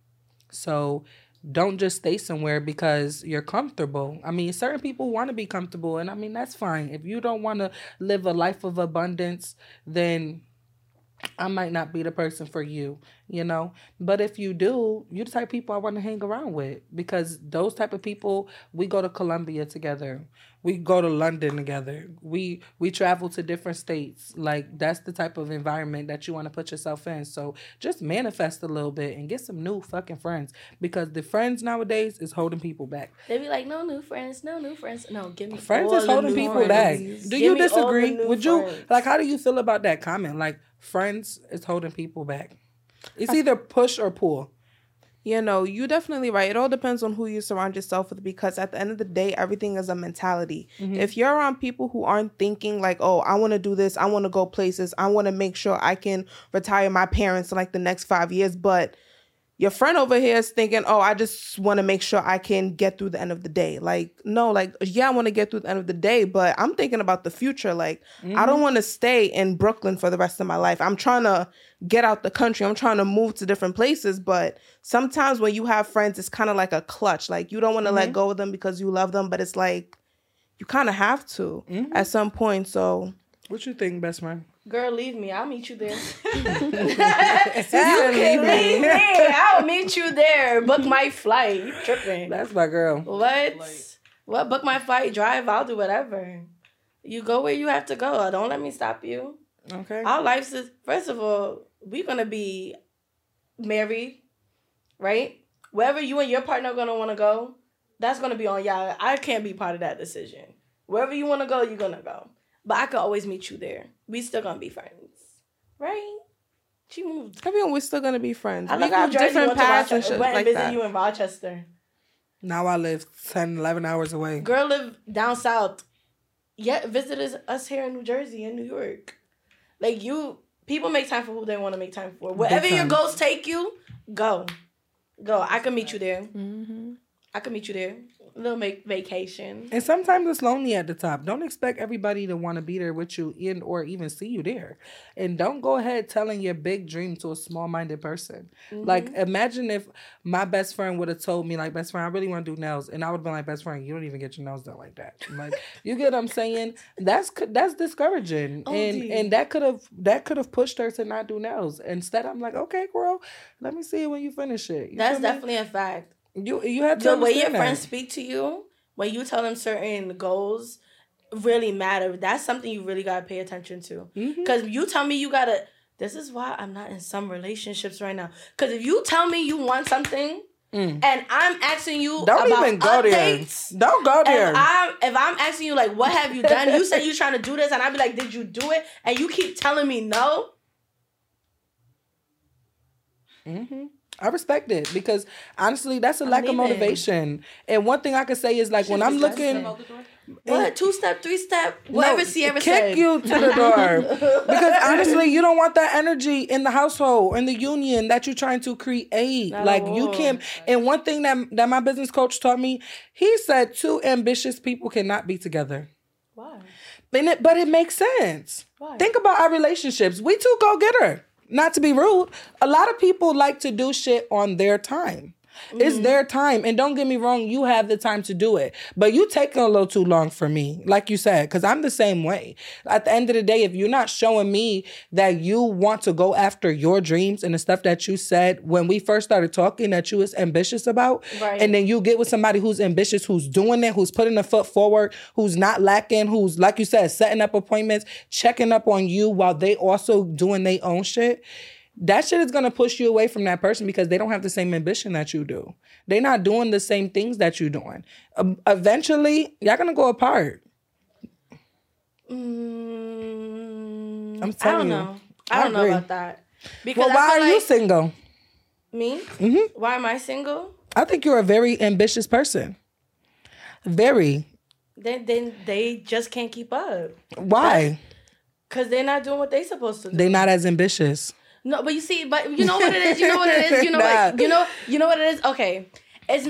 So don't just stay somewhere because you're comfortable. I mean, certain people want to be comfortable, and I mean, that's fine. If you don't want to live a life of abundance, then I might not be the person for you, you know. But if you do, you're the type of people I want to hang around with because those type of people, we go to Colombia together. We go to London together. We we travel to different states. Like that's the type of environment that you want to put yourself in. So just manifest a little bit and get some new fucking friends because the friends nowadays is holding people back. They be like, "No new friends, no new friends." No, give me Friends is holding people friends. back. Do Give you me all the disagree? Would you friends. like? How do you feel about that comment? Like friends is holding people back. It's either push or pull. You know, you definitely right. It all depends on who you surround yourself with because at the end of the day, everything is a mentality. Mm-hmm. If you're around people who aren't thinking like, oh, I want to do this, I want to go places, I want to make sure I can retire my parents in like the next five years, but your friend over here is thinking, oh, I just want to make sure I can get through the end of the day. Like, no, like, yeah, I want to get through the end of the day, but I'm thinking about the future. Like, I don't mm-hmm. want to stay in Brooklyn for the rest of my life. I'm trying to get out the country. I'm trying to move to different places. But sometimes when you have friends, it's kind of like a clutch. Like, you don't want to let mm-hmm. go of them because you love them, but it's like, you kind of have to mm-hmm. at some point. So, What you think, best friend? Girl, leave me. I'll meet you there. [laughs] [laughs] you leave me. I'll meet you there. Book my flight. You tripping? That's my girl. What? What? Book my flight. Drive. I'll do whatever. You go where you have to go. Don't let me stop you. Okay. Our lives is first of all, we're gonna be married, right? Wherever you and your partner are gonna want to go, that's gonna be on y'all. I can't be part of that decision. Wherever you want to go, you're gonna go. But I could always meet you there. We still gonna be friends, right? She moved. I mean, we're still going to be friends. I we left got Jersey, different paths and Rochester, shit went like and visit that. you in Rochester. Now I live 10, 11 hours away. Girl live down south. Yeah, visited us here in New Jersey and New York. Like you, people make time for who they want to make time for. Wherever your goals take you, go, go. I can meet you there. Mm-hmm. I can meet you there. Little make vacation. And sometimes it's lonely at the top. Don't expect everybody to want to be there with you in or even see you there. And don't go ahead telling your big dream to a small minded person. Mm-hmm. Like imagine if my best friend would have told me, like, best friend, I really want to do nails. And I would have been like, best friend, you don't even get your nails done like that. Like you get what I'm saying? That's that's discouraging. Oh, and OD. and that could have that could have pushed her to not do nails. Instead, I'm like, okay, girl, let me see it when you finish it. You That's feel me? definitely a fact. You you have to The way your understand friends speak to you, when you tell them certain goals, really matter. That's something you really gotta pay attention to. Mhm. Cause you tell me you gotta. This is why I'm not in some relationships right now. Cause if you tell me you want something, Mm. and I'm asking you Don't about even go there. Don't go there. If I'm if I'm asking you like what have you done, you said you're trying to do this, and I'd be like, did you do it? And you keep telling me no. hmm I respect it because honestly, that's a I'm lack of leaving. motivation. And one thing I could say is like when I'm looking, eh, What two step, three step, whatever No, Sierra kick said. you to the door [laughs] because honestly, you don't want that energy in the household in the union that you're trying to create. Not like you all. can't. And one thing that that my business coach taught me, he said two ambitious people cannot be together. Why? And it, but it makes sense. Why? Think about our relationships. We two go getter. Not to be rude, a lot of people like to do shit on their time. It's mm-hmm. their time, and don't get me wrong, you have the time to do it, but you taking a little too long for me, like you said, because I'm the same way. At the end of the day, if you're not showing me that you want to go after your dreams and the stuff that you said when we first started talking that you was ambitious about, Right. and then you get with somebody who's ambitious, who's doing it, who's putting a foot forward, who's not lacking, who's like you said, setting up appointments, checking up on you while they also doing their own shit. That shit is gonna push you away from that person because they don't have the same ambition that you do. They're not doing the same things that you're doing. Um, eventually, y'all gonna go apart. Mm, I'm telling I don't you. know. I I don't know about that. Because Well, why are you single? Me? Mhm. Why am I single? I think you're a very ambitious person. Very. Then then they just can't keep up. Why? Cause they're not doing what they're supposed to do. They're not as ambitious. No, but you see, but you know what it is. You know what it is. You [laughs] know what Nah. you know. You know what it is. Okay, it's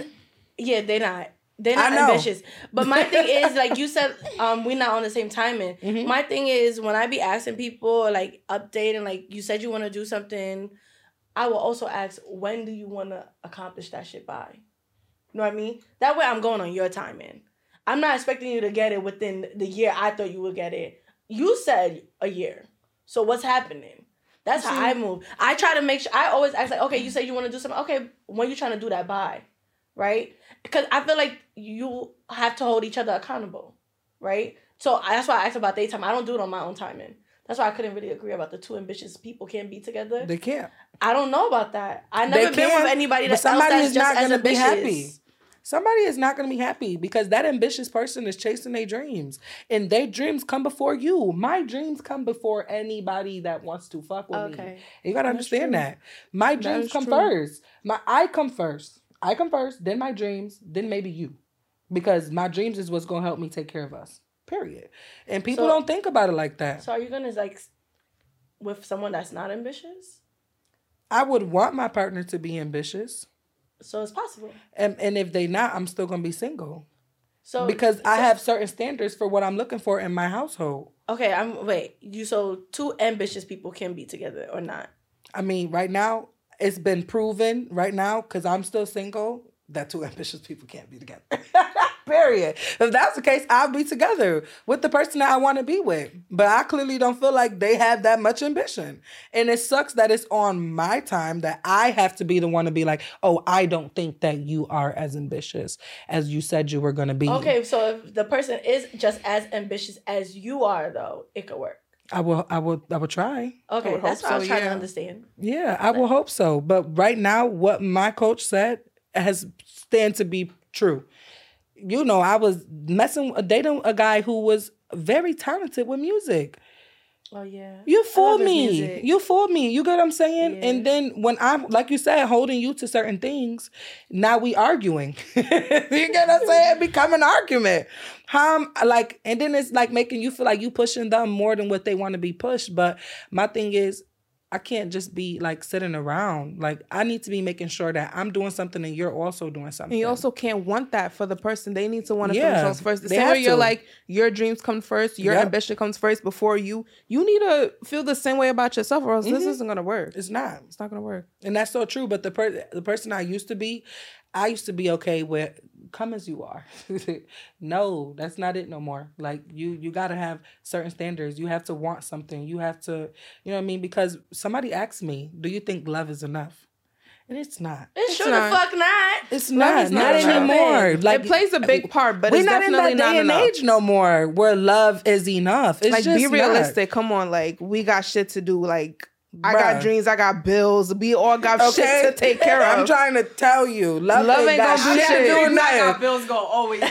yeah. They're not. They're not ambitious. But my thing is, like you said, um, we're not on the same timing. Mm-hmm. My thing is when I be asking people like update and like you said you want to do something, I will also ask when do you want to accomplish that shit by. You know what I mean? That way I'm going on your timing. I'm not expecting you to get it within the year I thought you would get it. You said a year. So what's happening? That's how I mm-hmm. move. I try to make sure I always ask like, okay, you said you want to do something. Okay, when you trying to do that by? Right? Because I feel like you have to hold each other accountable. Right? So that's why I asked about daytime. I don't do it on my own timing. That's why I couldn't really agree about the two ambitious people can't be together. They can't. I don't know about that. I never been with anybody but that's somebody else that's is just not gonna be happy. Somebody is not going to be happy because that ambitious person is chasing their dreams, and their dreams come before you. My dreams come before anybody that wants to fuck with me. Okay. You gotta understand true. that. My dreams is come true. first. My I come first. I come first, then my dreams, then maybe you. Because my dreams is what's gonna help me take care of us. Period. And people So- don't think about it like that. So are you gonna like with someone that's not ambitious? I would want my partner to be ambitious. So it's possible. And and if they not, I'm still gonna be single. So Because I have certain standards for what I'm looking for in my household. okay. I'm wait. You so two ambitious people can be together or not? I mean, right now, it's been proven right now, because I'm still single, that two [laughs] ambitious people can't be together. [laughs] Period. If that's the case, I'll be together with the person that I want to be with. But I clearly don't feel like they have that much ambition. And it sucks that it's on my time that I have to be the one to be like, oh, I don't think that you are as ambitious as you said you were going to be. Okay, so if the person is just as ambitious as you are, though, it could work. I will, I will, I will try. Okay, would that's hope what I was so, trying to understand. Yeah, I will hope so. But right now, what my coach said has stand to be true. You know, I was messing with dating a guy who was very talented with music. Oh yeah, You fooled me. You fooled me. You get what I'm saying? Yeah. And then when I'm like you said, holding you to certain things, now we arguing. [laughs] you get what I'm saying? It become an argument. Um, like, and then it's like making you feel like you pushing them more than what they want to be pushed. But my thing is, I can't just be like sitting around. Like I need to be making sure that I'm doing something and you're also doing something. And you also can't want that for the person. They need to want it Yeah, themselves first. The same way you're to. like your dreams come first, your Yep. ambition comes first before you. You need to feel the same way about yourself, or else this Mhm. isn't gonna work. it's not. It's not gonna work. And that's so true. But the per- the person I used to be, I used to be okay with come as you are. [laughs] no, that's not it no more. Like you you gotta have certain standards. You have to want something. You have to, you know what I mean? Because somebody asked me, Do you think love is enough? And it's not. It's, It's sure not. the fuck not. It's Love not. is Not, not enough. anymore. Like it plays a big part, but we're it's not in definitely that not day and enough. age no more where love is enough. It's like just be not. realistic. Come on, like we got shit to do. Like I got dreams, I got bills. We all got Okay, shit to take care [laughs] of. I'm trying to tell you, love, Love ain't, ain't gonna do shit shit. do I got nothing. bills go always. [laughs]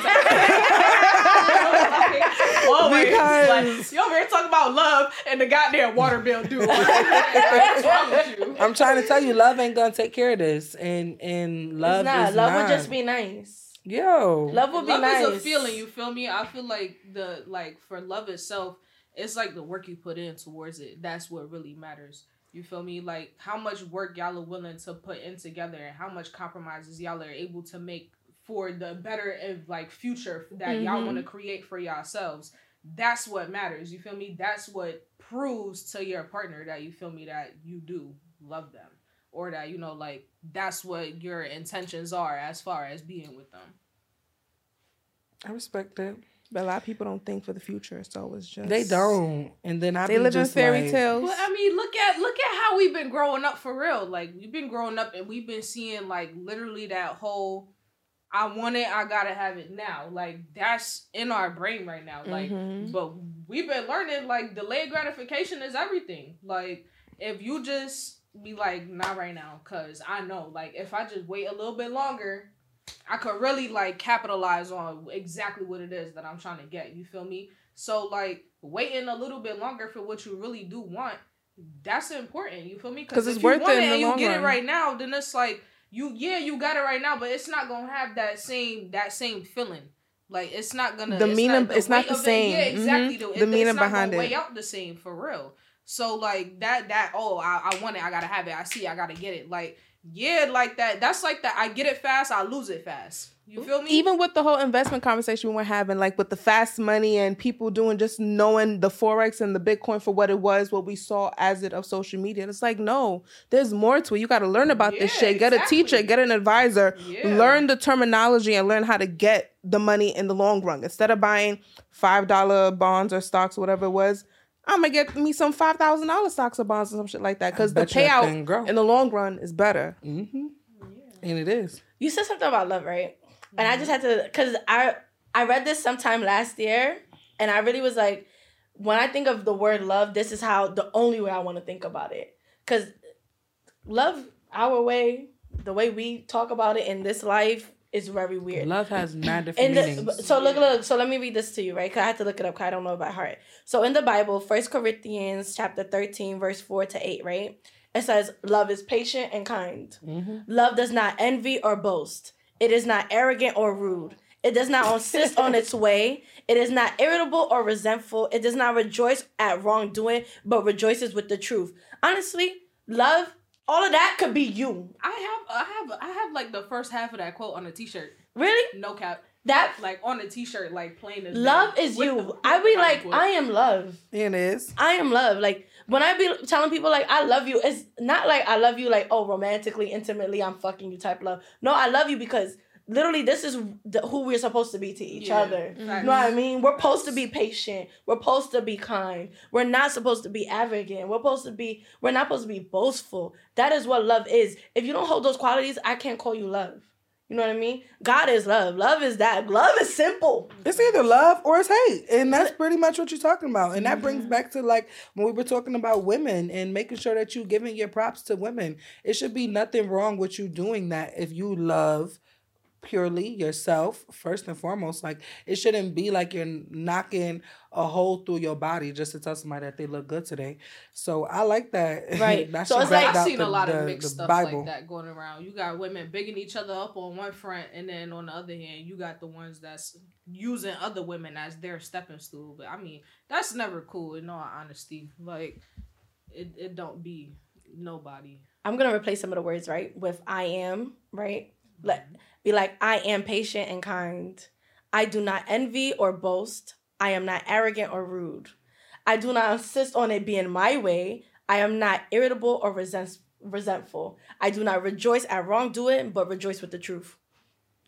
always. Because- like, you over here talking about love and the goddamn water bill due. [laughs] What's wrong with you? I'm trying to tell you, love ain't gonna take care of this, and and love it's not. is Love not. would just be nice. yo. Love would be love nice. is a feeling. You feel me? I feel like the like for love itself, it's like the work you put in towards it. That's what really matters. You feel me? Like how much work y'all are willing to put in together, and how much compromises y'all are able to make for the better of like future that y'all Mhm. want to create for yourselves. That's what matters. You feel me? That's what proves to your partner that you feel me that you do love them, or that you know like that's what your intentions are as far as being with them. I respect that. But a lot of people don't think for the future, so it's just They don't, and then I They be live in fairy like, tales. Well, I mean, look at look at how we've been growing up for real. Like we've been growing up and we've been seeing like literally that whole I want it, I gotta have it now. Like that's in our brain right now. Like Mhm. but we've been learning like delayed gratification is everything. Like if you just be like, not right now, cause I know like if I just wait a little bit longer, I could really like capitalize on exactly what it is that I'm trying to get. You feel me? So like waiting a little bit longer for what you really do want, that's important. You feel me? Because it's worth want it and you get run. it right now, then it's like you yeah you got it right now, but it's not gonna have that same that same feeling. Like it's not gonna The it's meaning- it's not the it- same. Yeah, exactly. The, it- meaning behind it. Weigh out the same for real. So like that that oh I, I want it I gotta have it I see I gotta get it like yeah like that that's like that I get it fast I lose it fast you feel me even with the whole investment conversation we were having, like with the fast money and people doing just knowing the forex and the Bitcoin for what it was, what we saw as it of social media. And it's like, no, there's more to it. You got to learn about this shit. Get a teacher, exactly. get an advisor, Yeah. learn the terminology, and learn how to get the money in the long run. Instead of buying five dollar bonds or stocks, whatever it was. I'm gonna get me some five thousand dollar stocks or bonds or some shit like that because the bet you that thing payout in the long run is better. hmm and it is. You said something about love, right? And I just had to, cause I I read this sometime last year, and I really was like, when I think of the word love, this is how the only way I want to think about it, cause love our way, the way we talk about it in this life is very weird. Love has [clears throat] mad different In meanings. so look, look. So let me read this to you, right? Cause I had to look it up. Cause I don't know by heart. So in the Bible, First Corinthians chapter thirteen, verse four to eight, right? It says, "Love is patient and kind. Mhm. Love does not envy or boast. It is not arrogant or rude. It does not insist on its way. It is not irritable or resentful. It does not rejoice at wrongdoing, but rejoices with the truth." Honestly, love, all of that could be you. I have I have I have like the first half of that quote on a t-shirt Really, no cap that like on a t-shirt like plain as love day. is With you. the- I be like, quote. I am love. It is. I am love. Like when I be telling people like I love you, it's not like I love you like oh romantically, intimately, I'm fucking you type love. No, I love you because literally this is the, who we're supposed to be to each Yeah. other. You know what I mean? We're supposed to be patient. We're supposed to be kind. We're not supposed to be arrogant. We're supposed to be. We're not supposed to be boastful. That is what love is. If you don't hold those qualities, I can't call you love. You know what I mean? God is love. Love is that. Love is simple. It's either love or it's hate. And that's pretty much what you're talking about. And that brings mm-hmm. back to like when we were talking about women and making sure that you're giving your props to women. It should be nothing wrong with you doing that if you love purely yourself first and foremost like it shouldn't be like you're knocking a hole through your body just to tell somebody that they look good today so i like that Right. [laughs] that So should it's like- I've seen the- a lot the- of mixed stuff Bible. like that going around. You got women bigging each other up on one front, and then on the other hand, you got the ones that's using other women as their stepping stool. But I mean, that's never cool. In all honesty, like it, it don't be. Nobody. I'm gonna replace some of the words right with I am right. Let be like I am patient and kind. I do not envy or boast. I am not arrogant or rude. I do not insist on it being my way. I am not irritable or resent- resentful. I do not rejoice at wrongdoing, but rejoice with the truth.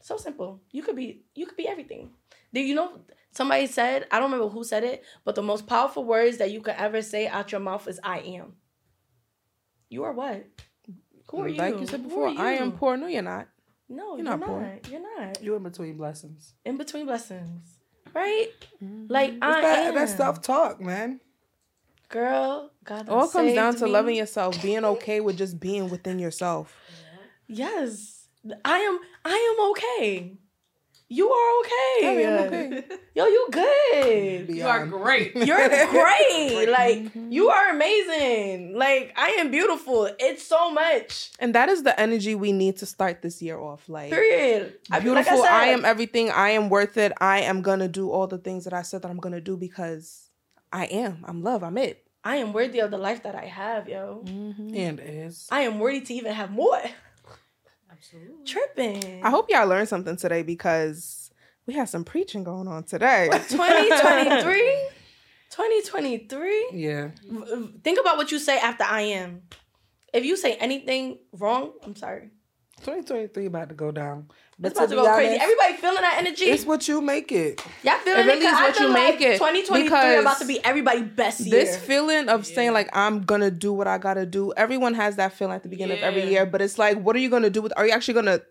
So simple. You could be you could be everything. Do you know somebody said, I don't remember who said it, but the most powerful words that you could ever say out your mouth is I am. You are what? Who are you? Like you said before, I am poor. No, you're not. No, You're not. you're, not not. poor. You're not. You in between blessings. In between blessings. Right? Mm-hmm. Like It's I that, am. that self talk, man. Girl, God All comes down to me. loving yourself, being okay with just being within yourself. Yes. I am I am okay. You are okay. I am okay. Yo, you good. You are great. [laughs] You're great. Like mm-hmm. you are amazing. Like I am beautiful. It's so much. And that is the energy we need to start this year off. Like Period. I- like beautiful. said, I, am everything. I am worth it. I am gonna do all the things that I said that I'm gonna do because I am. I'm love. I'm it. I am worthy of the life that I have, yo. Mm-hmm. And is. I am worthy to even have more. Absolutely. Tripping. I hope y'all learned something today because we had some preaching going on today. 2023? 2023? [laughs] [laughs] Yeah. Think about what you say after I am. If you say anything wrong, I'm sorry. 2023 about to go down. But It's about to be go crazy. Everybody feeling that energy? It's what you make it. Y'all feeling It really it? 'Cause is I what feel you like make it, 2023 about to be everybody's best year. this feeling of saying like I'm gonna do what I gotta do. Everyone has that feeling at the beginning of every year, but it's like, what are you gonna do with? Are you actually gonna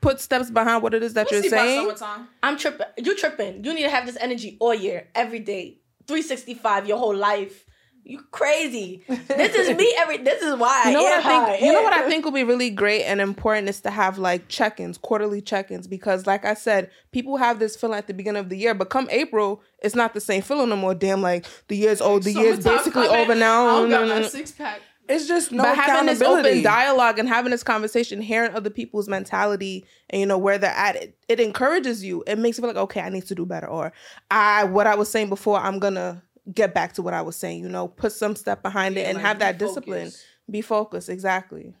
put steps behind what it is that We'll you're see saying? summertime. I'm tripping. You tripping. You need to have this energy all year, every day, 365, your whole life. You crazy. This is me every. This is why. You know what I am think? high. You know what I [laughs] think will be really great and important is to have like check-ins, quarterly check-ins, because like I said, people have this feeling at the beginning of the year, but come April, it's not the same feeling no more. Damn, like the year's old, the year's basically coming, over now. don't got No, no, my six pack. It's just no but having this open dialogue and having this conversation, hearing other people's mentality and you know where they're at, it, it encourages you. It makes you feel like, okay, I need to do better, or I what I was saying before, I'm gonna get back to what I was saying. You know, put some step behind it and like, have be that discipline. focused. Be focused. Exactly.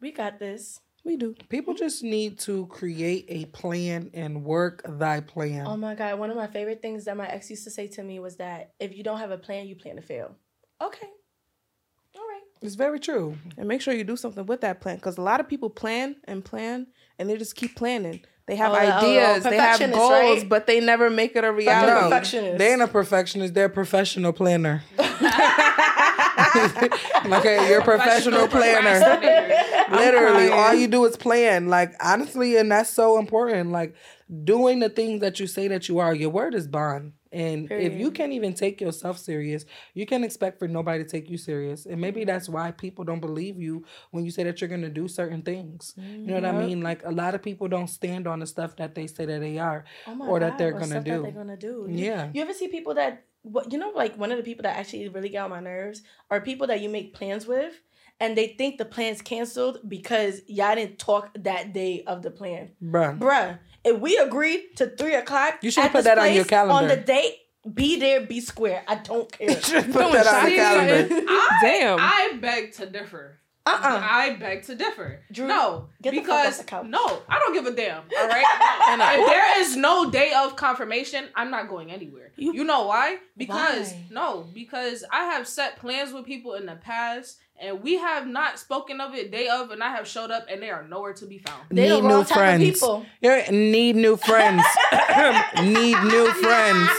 We got this. We do. People mm-hmm. just need to create a plan and work thy plan. Oh my god! One of my favorite things that my ex used to say to me was that if you don't have a plan, you plan to fail. Okay. All right. it's very true. And make sure you do something with that plan because a lot of people plan and plan and they just keep planning. They have Oh, oh, oh, ideas, they have goals, right? but they never make it a No, reality. perfectionist. They ain't a perfectionist. They're a professional planner. [laughs] okay, you're a professional planner. Literally, all you do is plan. Like honestly, and that's so important. Like doing the things that you say that you are. Your word is bond. And if you can't even take yourself serious, you can't expect for nobody to take you serious. And maybe mm-hmm. that's why people don't believe you when you say that you're gonna do certain things. You know what I mm-hmm. mean? Like a lot of people don't stand on the stuff that they say that they are Oh or that God, they're gonna do. That they're gonna do. Yeah. You ever see people that what you know, like one of the people that actually really get on my nerves are people that you make plans with, and they think the plan's canceled because y'all didn't talk that day of the plan. Bruh. Bruh, if we agreed to three o'clock, You should put this that on your calendar On the date, be there, be square. I don't care. [laughs] Put Don't that on say the calendar. I, [laughs] Damn. I beg to differ. Uh-uh. I beg to differ. Drew, no, get the fuck off because the couch. no, I don't give a damn. All right, [laughs] And no. I- if there is no day of confirmation, I'm not going anywhere. You- You, know why? Because Why? no, because I have set plans with people in the past, and we have not spoken of it day of, and I have showed up, and they are nowhere to be found. They need wrong new friends. people. Need new friends. [laughs] [coughs] need new [laughs] friends.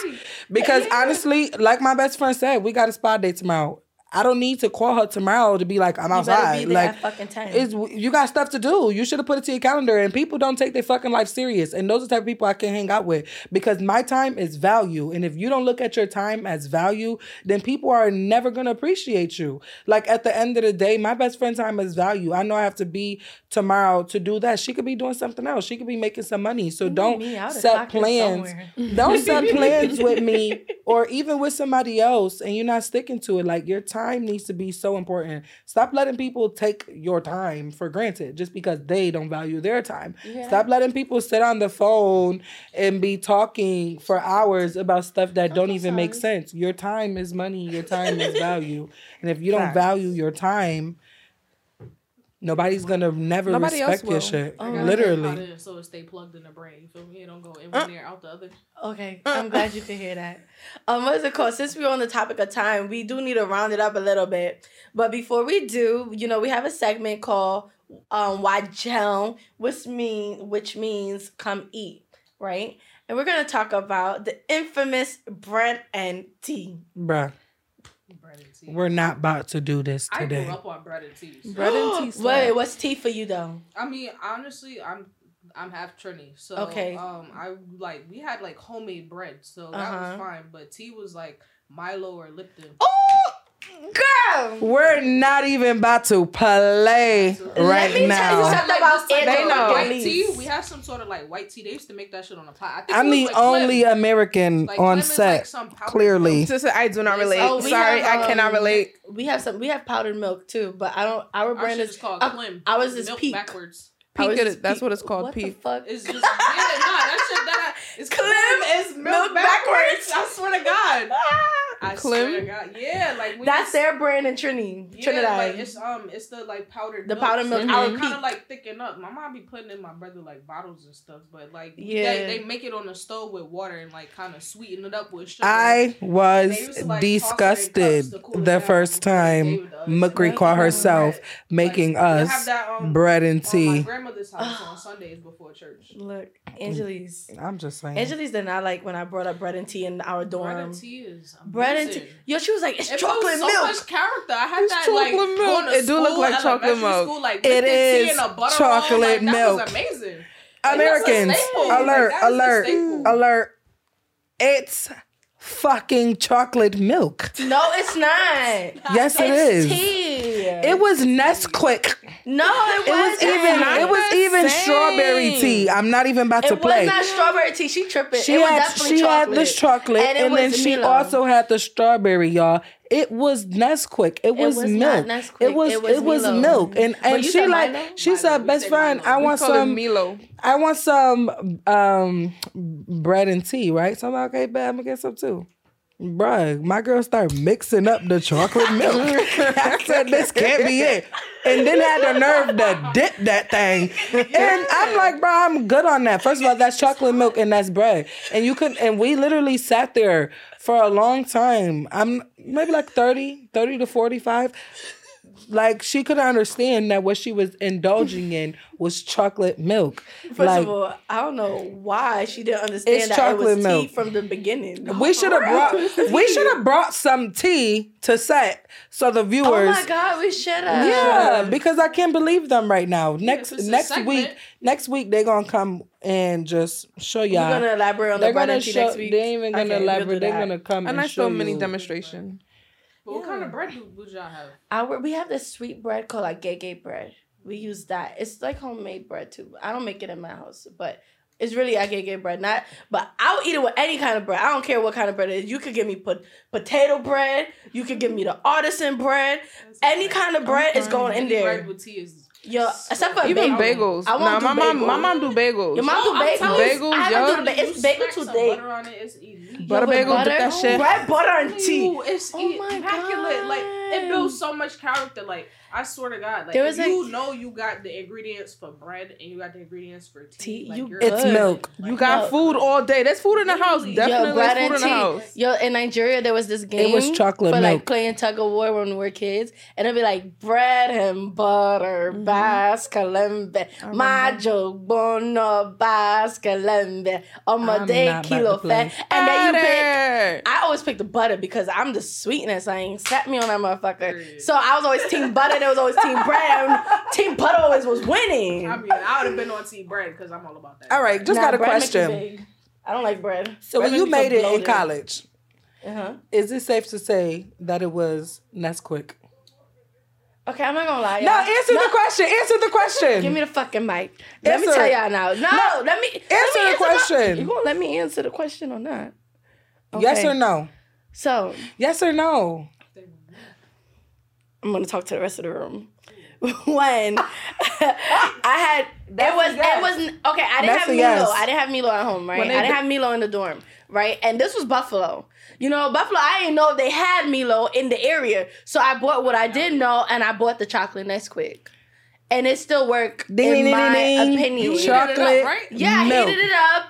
Because [laughs] honestly, like my best friend said, we got a spa date tomorrow. I don't need to call her tomorrow to be like, I'm outside. Like fucking ten. it's you got stuff to do. You should have put it to your calendar. And people don't take their fucking life serious. And those are the type of people I can hang out with because my time is value. And if you don't look at your time as value, then people are never gonna appreciate you. Like at the end of the day, my best friend time is value. I know I have to be tomorrow to do that. She could be doing something else. She could be making some money. So don't me, I would've set plans. Don't set [laughs] plans with me or even with somebody else and you're not sticking to it, like your time needs to be so important. Stop letting people take your time for granted just because they don't value their time. Stop letting people sit on the phone and be talking for hours about stuff that don't even make sense. Your time is money, your time is [laughs] value. And if you don't Facts. value your time, nobody's gonna never Nobody respect your shit. Oh, Literally. so it stay plugged in the brain. You feel me? It don't go in Uh. one ear out the other. Okay, I'm glad you could hear that. Um, what is it called? Since we're on the topic of time, we do need to round it up a little bit. But before we do, you know, we have a segment called um Wajel, which mean which means come eat, right? And we're gonna talk about the infamous bread and tea. Bruh, Bread and tea. we're not about to do this today. I grew today. up on bread and tea. [gasps] so- Bread and tea. Wait, what's tea for you though? I mean, honestly, I'm I'm half Trini, so Okay. Um, I like we had like homemade bread, so that Uh-huh. was fine. But tea was like Milo or Lipton. Oh, girl. We're not even about to play Let right me tell you now. something about They know. white Please. tea. We have some sort of like white tea. They used to make that shit on a pot. I think I'm the like, only Klim. American Like, on Klim set. like, some clearly. Sister, I do not relate. Oh, Sorry, have, I cannot um, relate. We have some. We have powdered milk too, but I don't. Our Our brand shit is is called uh, Klim. ours It's is milk peak. backwards. Peak ours it is is- that's peak. what it's called, What the fuck? It's just yeah, nah, that shit that it's Klim Klim is is milk milk backwards. backwards. I swear to God. [laughs] I Klim? swear to God. Yeah, like when That's you- their brand in Trini, Yeah, Trinidad. like it's um, it's the like powdered The milk. powdered milk, So our kind of like thicken up. My mom be putting in my brother like bottles and stuff, but like Yeah. they, they make it on the stove with water and like kind of sweeten it up with sugar. I was to, like, disgusted toss it in cups to the first time gave it to us. Mukri And caught herself Like, making they have us that, um, bread and on my tea. grandmother's house [sighs] on Sundays before church. Look, Angeleaze. I'm just saying. Angeleaze did not like when I brought up bread and tea in our dorm. Bread and tea is Bread and tea. Yo, she was like, it's It chocolate so milk. much character. I had It's that like chocolate milk. going to It do look like chocolate milk. School, like, It with the tea is chocolate like, milk. That was amazing. Americans, Like. Like, alert, a alert, alert. It's fucking chocolate milk. No, it's not. Yes, it it's is. tea. It was Nesquik. no, it, It was even not it was even same. strawberry tea. I'm not even about to It play. was not strawberry tea. She tripping. she it was had definitely she chocolate. had this chocolate And and, it then was she Milo. also had the strawberry, y'all. It was Nesquik. It was, was not milk. Nesquik. It was It it was was, milk. And and she said like Milo? she Milo. said, best say friend, Milo. I We want Call some Milo. I want some um bread and tea, right? So I'm like, okay, bet I'm gonna get some too. Bruh, my girl started mixing up the chocolate milk. [laughs] I said, this can't be it. And then had the nerve to dip that thing. And I'm like, bro, I'm good on that. First of all, that's chocolate milk and that's bread. And you could, and we literally sat there for a long time. I'm maybe like 30, 30 to 45. Like she couldn't understand that what she was indulging in was chocolate milk. First like, of all, I don't know why she didn't understand It's that it was chocolate tea from the beginning. We should have brought we should have brought some tea to set so the viewers Oh my god, we should have. Yeah, because I can't believe them right now. Next if it's a next week, next week they're gonna come and just show We're y'all. gonna elaborate on they're the bread gonna and tea show. next week. They ain't even gonna Okay, we'll elaborate. do they're gonna come A and nice show little mini you. demonstration. But what kind of bread do, would y'all have? Our we have this sweet bread called like gay gay bread. We use that. It's like homemade bread too. I don't make it in my house, but it's really agege bread. Not, but I'll eat it with any kind of bread. I don't care what kind of bread it is. You could give me put potato bread. You could give me the artisan bread. Any kind of bread is going in there. bread with tea is Yo, except for Even bagel. bagels. I won't Nah, do my mom, my mom do bagels. Your mom do oh, bagels. Bagels, I yo. don't do ba- It's bagel today. butter on it, it's easy. Butter with bagel, dip that shit. Bread, butter, and tea. Ooh, it's Oh my immaculate. Like it builds so much character. Like I swear to God, like There if was you a- know you got the ingredients for bread and you got the ingredients for tea, Tea, like you It's good. milk. Like, You got Yo. food all day. There's food in the house. Definitely Yo, bread food and in the house. Yo, in Nigeria, there was this game. It was chocolate for milk. like playing tug of war when we were kids, and it'd be like bread and butter, Mm-hmm. bascalembe, majo bono bascalembe, I'm omade kilo fat, and then you pick. I always pick the butter because I'm the sweetness. I ain't set me on that motherfucker. Period. So I was always team butter. it was always team bread. [laughs] and Team butter always was winning. I mean, I would have been on team bread because I'm all about that. All right, just got a bread make you question. I don't like bread. So when you made it feel in college, Uh-huh. is it safe to say that it was Nesquik? Okay, I'm not gonna lie. No, y'all. answer No, the question. Answer the question. Give me the fucking mic. Let me tell y'all now. No, No, let me answer let me the my- question. you gonna let me answer the question or not? Yes or no? So Yes or no? I'm gonna talk to the rest of the room. [laughs] when [laughs] I had it was it wasn't okay. I didn't That's have Milo. yes. I didn't have Milo at home, right? I didn't have Milo in the dorm, right? And this was Buffalo. You know, Buffalo. I didn't know if they had Milo in the area, so I bought what I did know, and I bought the chocolate Nesquik, and it still worked Ding, in ding, my ding, ding. opinion. heated it Chocolate. up, right? yeah, milk. heated it up,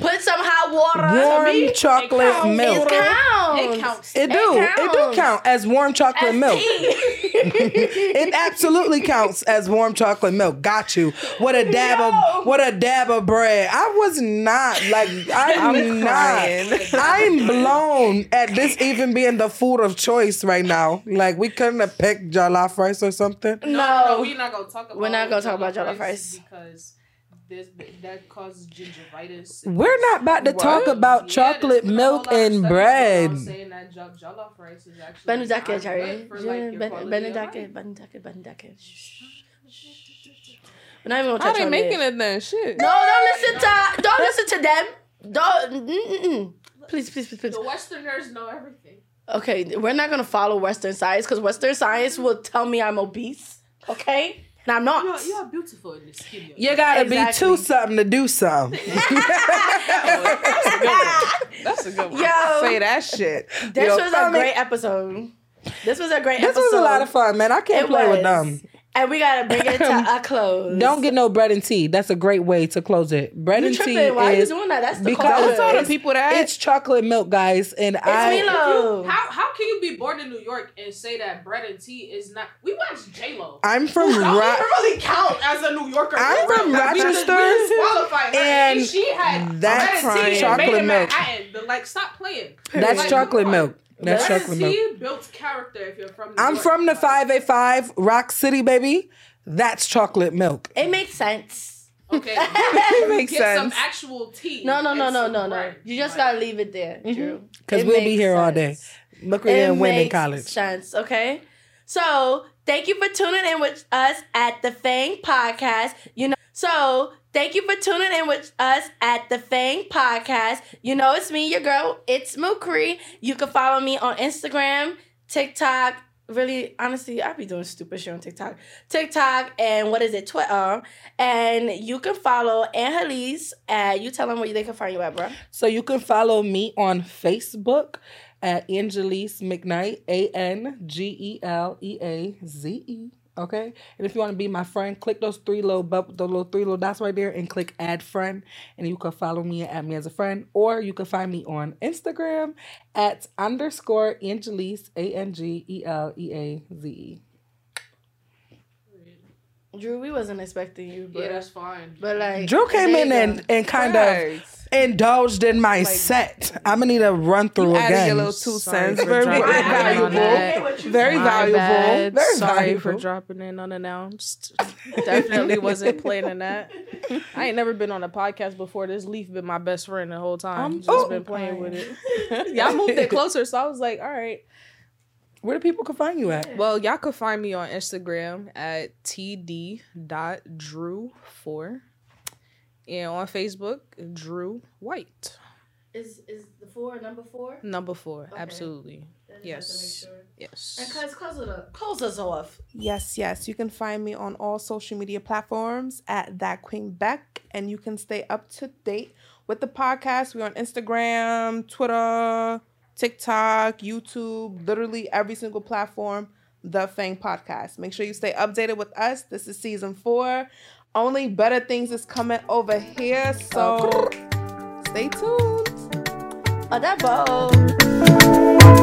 put some hot water. Warm to me, chocolate counts. milk. It counts. It counts. It do. It, do count as warm chocolate As milk. [laughs] it absolutely counts as warm chocolate milk. Got you. What a dab Yo. of what a dab of bread. I was not like I'm, I'm not. crying. [laughs] I'm blown at this even being the food of choice right now. Like we couldn't have picked jollof rice or something. No, No. no, we're not gonna talk about. We're not gonna talk about jollof rice. because this that causes gingivitis. We're not about to talk What? about Yeah, chocolate there's been a milk whole lot of and studies bread. around Saying that jo- jollof rice is actually Benedicte, Jerry. for, like, your Ben- quality of Benedicte, life. Benedicte, Benedicte. Shh. We're not even gonna How touch they on making this. it then? Shit. No, don't listen to don't listen to them. Don't. Mm-mm. Please, please, please, please. The Westerners know everything. Okay, we're not gonna follow Western science because Western science will tell me I'm obese. Okay, and I'm not. You're, you're beautiful in the skin. You gotta Exactly. be two something to do something. [laughs] That's a good one. That's a good one. Yo. Say that shit. This Yo, was a Tommy, great episode. This was a great episode. This episode. was a lot of fun, man. I can't It play with them. And we gotta bring it to [laughs] um, a close. Don't get no bread and tea. That's a great way to close it. Bread you and tea tripping. Why are you is doing that? That's the because Don't culture. tell the it's- people that. it's chocolate milk, guys, and I. Milo. How how can you be born in New York and say that bread and tea is not? We watched J Lo. I'm from Don't Ro- really count as a New Yorker. I'm for from real. Like, we just- Rochester, we disqualified her, and and she had that's bread and tea chocolate made it milk. Manhattan. But, Like, stop playing. That's Like, chocolate come on. milk. That's bread chocolate and milk. tea builds character if you're from. New I'm York. from the Like, 585 Rock City, baby. That's chocolate milk. It makes sense. Okay, [laughs] makes get some actual tea. No, no, no, no, no, no. You just gotta leave it there, mm-hmm. Drew. Because we'll be makes here all day. Look It at women in makes college. sense, okay? So thank you for tuning in with us at the Fang Podcast. You know, so thank you for tuning in with us at the Fang Podcast. You know, it's me, your girl. It's Mukri. You can follow me on Instagram, TikTok. Really, honestly, I be doing stupid shit on TikTok. TikTok and what is it, Twitter. And you can follow Angeleaze. Uh, you tell them where they can find you at, bro. So you can follow me on Facebook at Angeleaze McKnight, A N G E L E A Z E. Okay, and if you want to be my friend, click those three little bub- the little three little dots right there, and click add friend, and you can follow me and add me as a friend, or you can find me on Instagram at underscore Angeleaze A N G E L E A Z E. Drew, we wasn't expecting you, bro. Yeah, that's fine. but like, Drew came in and, and kind of indulged in my set. I'm gonna need a run through Added again. your little two cents. Very dropping in on valuable. Very My valuable. bad. Very Sorry valuable. for dropping in unannounced. [laughs] Definitely wasn't planning that. I ain't never been on a podcast before. This leaf been my best friend the whole time. I'm Just so been playing with it. [laughs] [laughs] Y'all moved it closer, so I was like, all right. Where do people can find you at? Well, y'all could find me on Instagram at td.drew4 and on Facebook, Drew White. Is is the four number four? Number four, Okay. absolutely. Then Yes. you have to make sure. Yes. And close, close it up. Close us off. Yes, yes. You can find me on all social media platforms at that Queen Beck, and you can stay up to date with the podcast. We're on Instagram, Twitter, TikTok, YouTube, literally every single platform. The Fang Podcast. Make sure you stay updated with us. This is season four. Only better things is coming over here, so stay tuned. A double.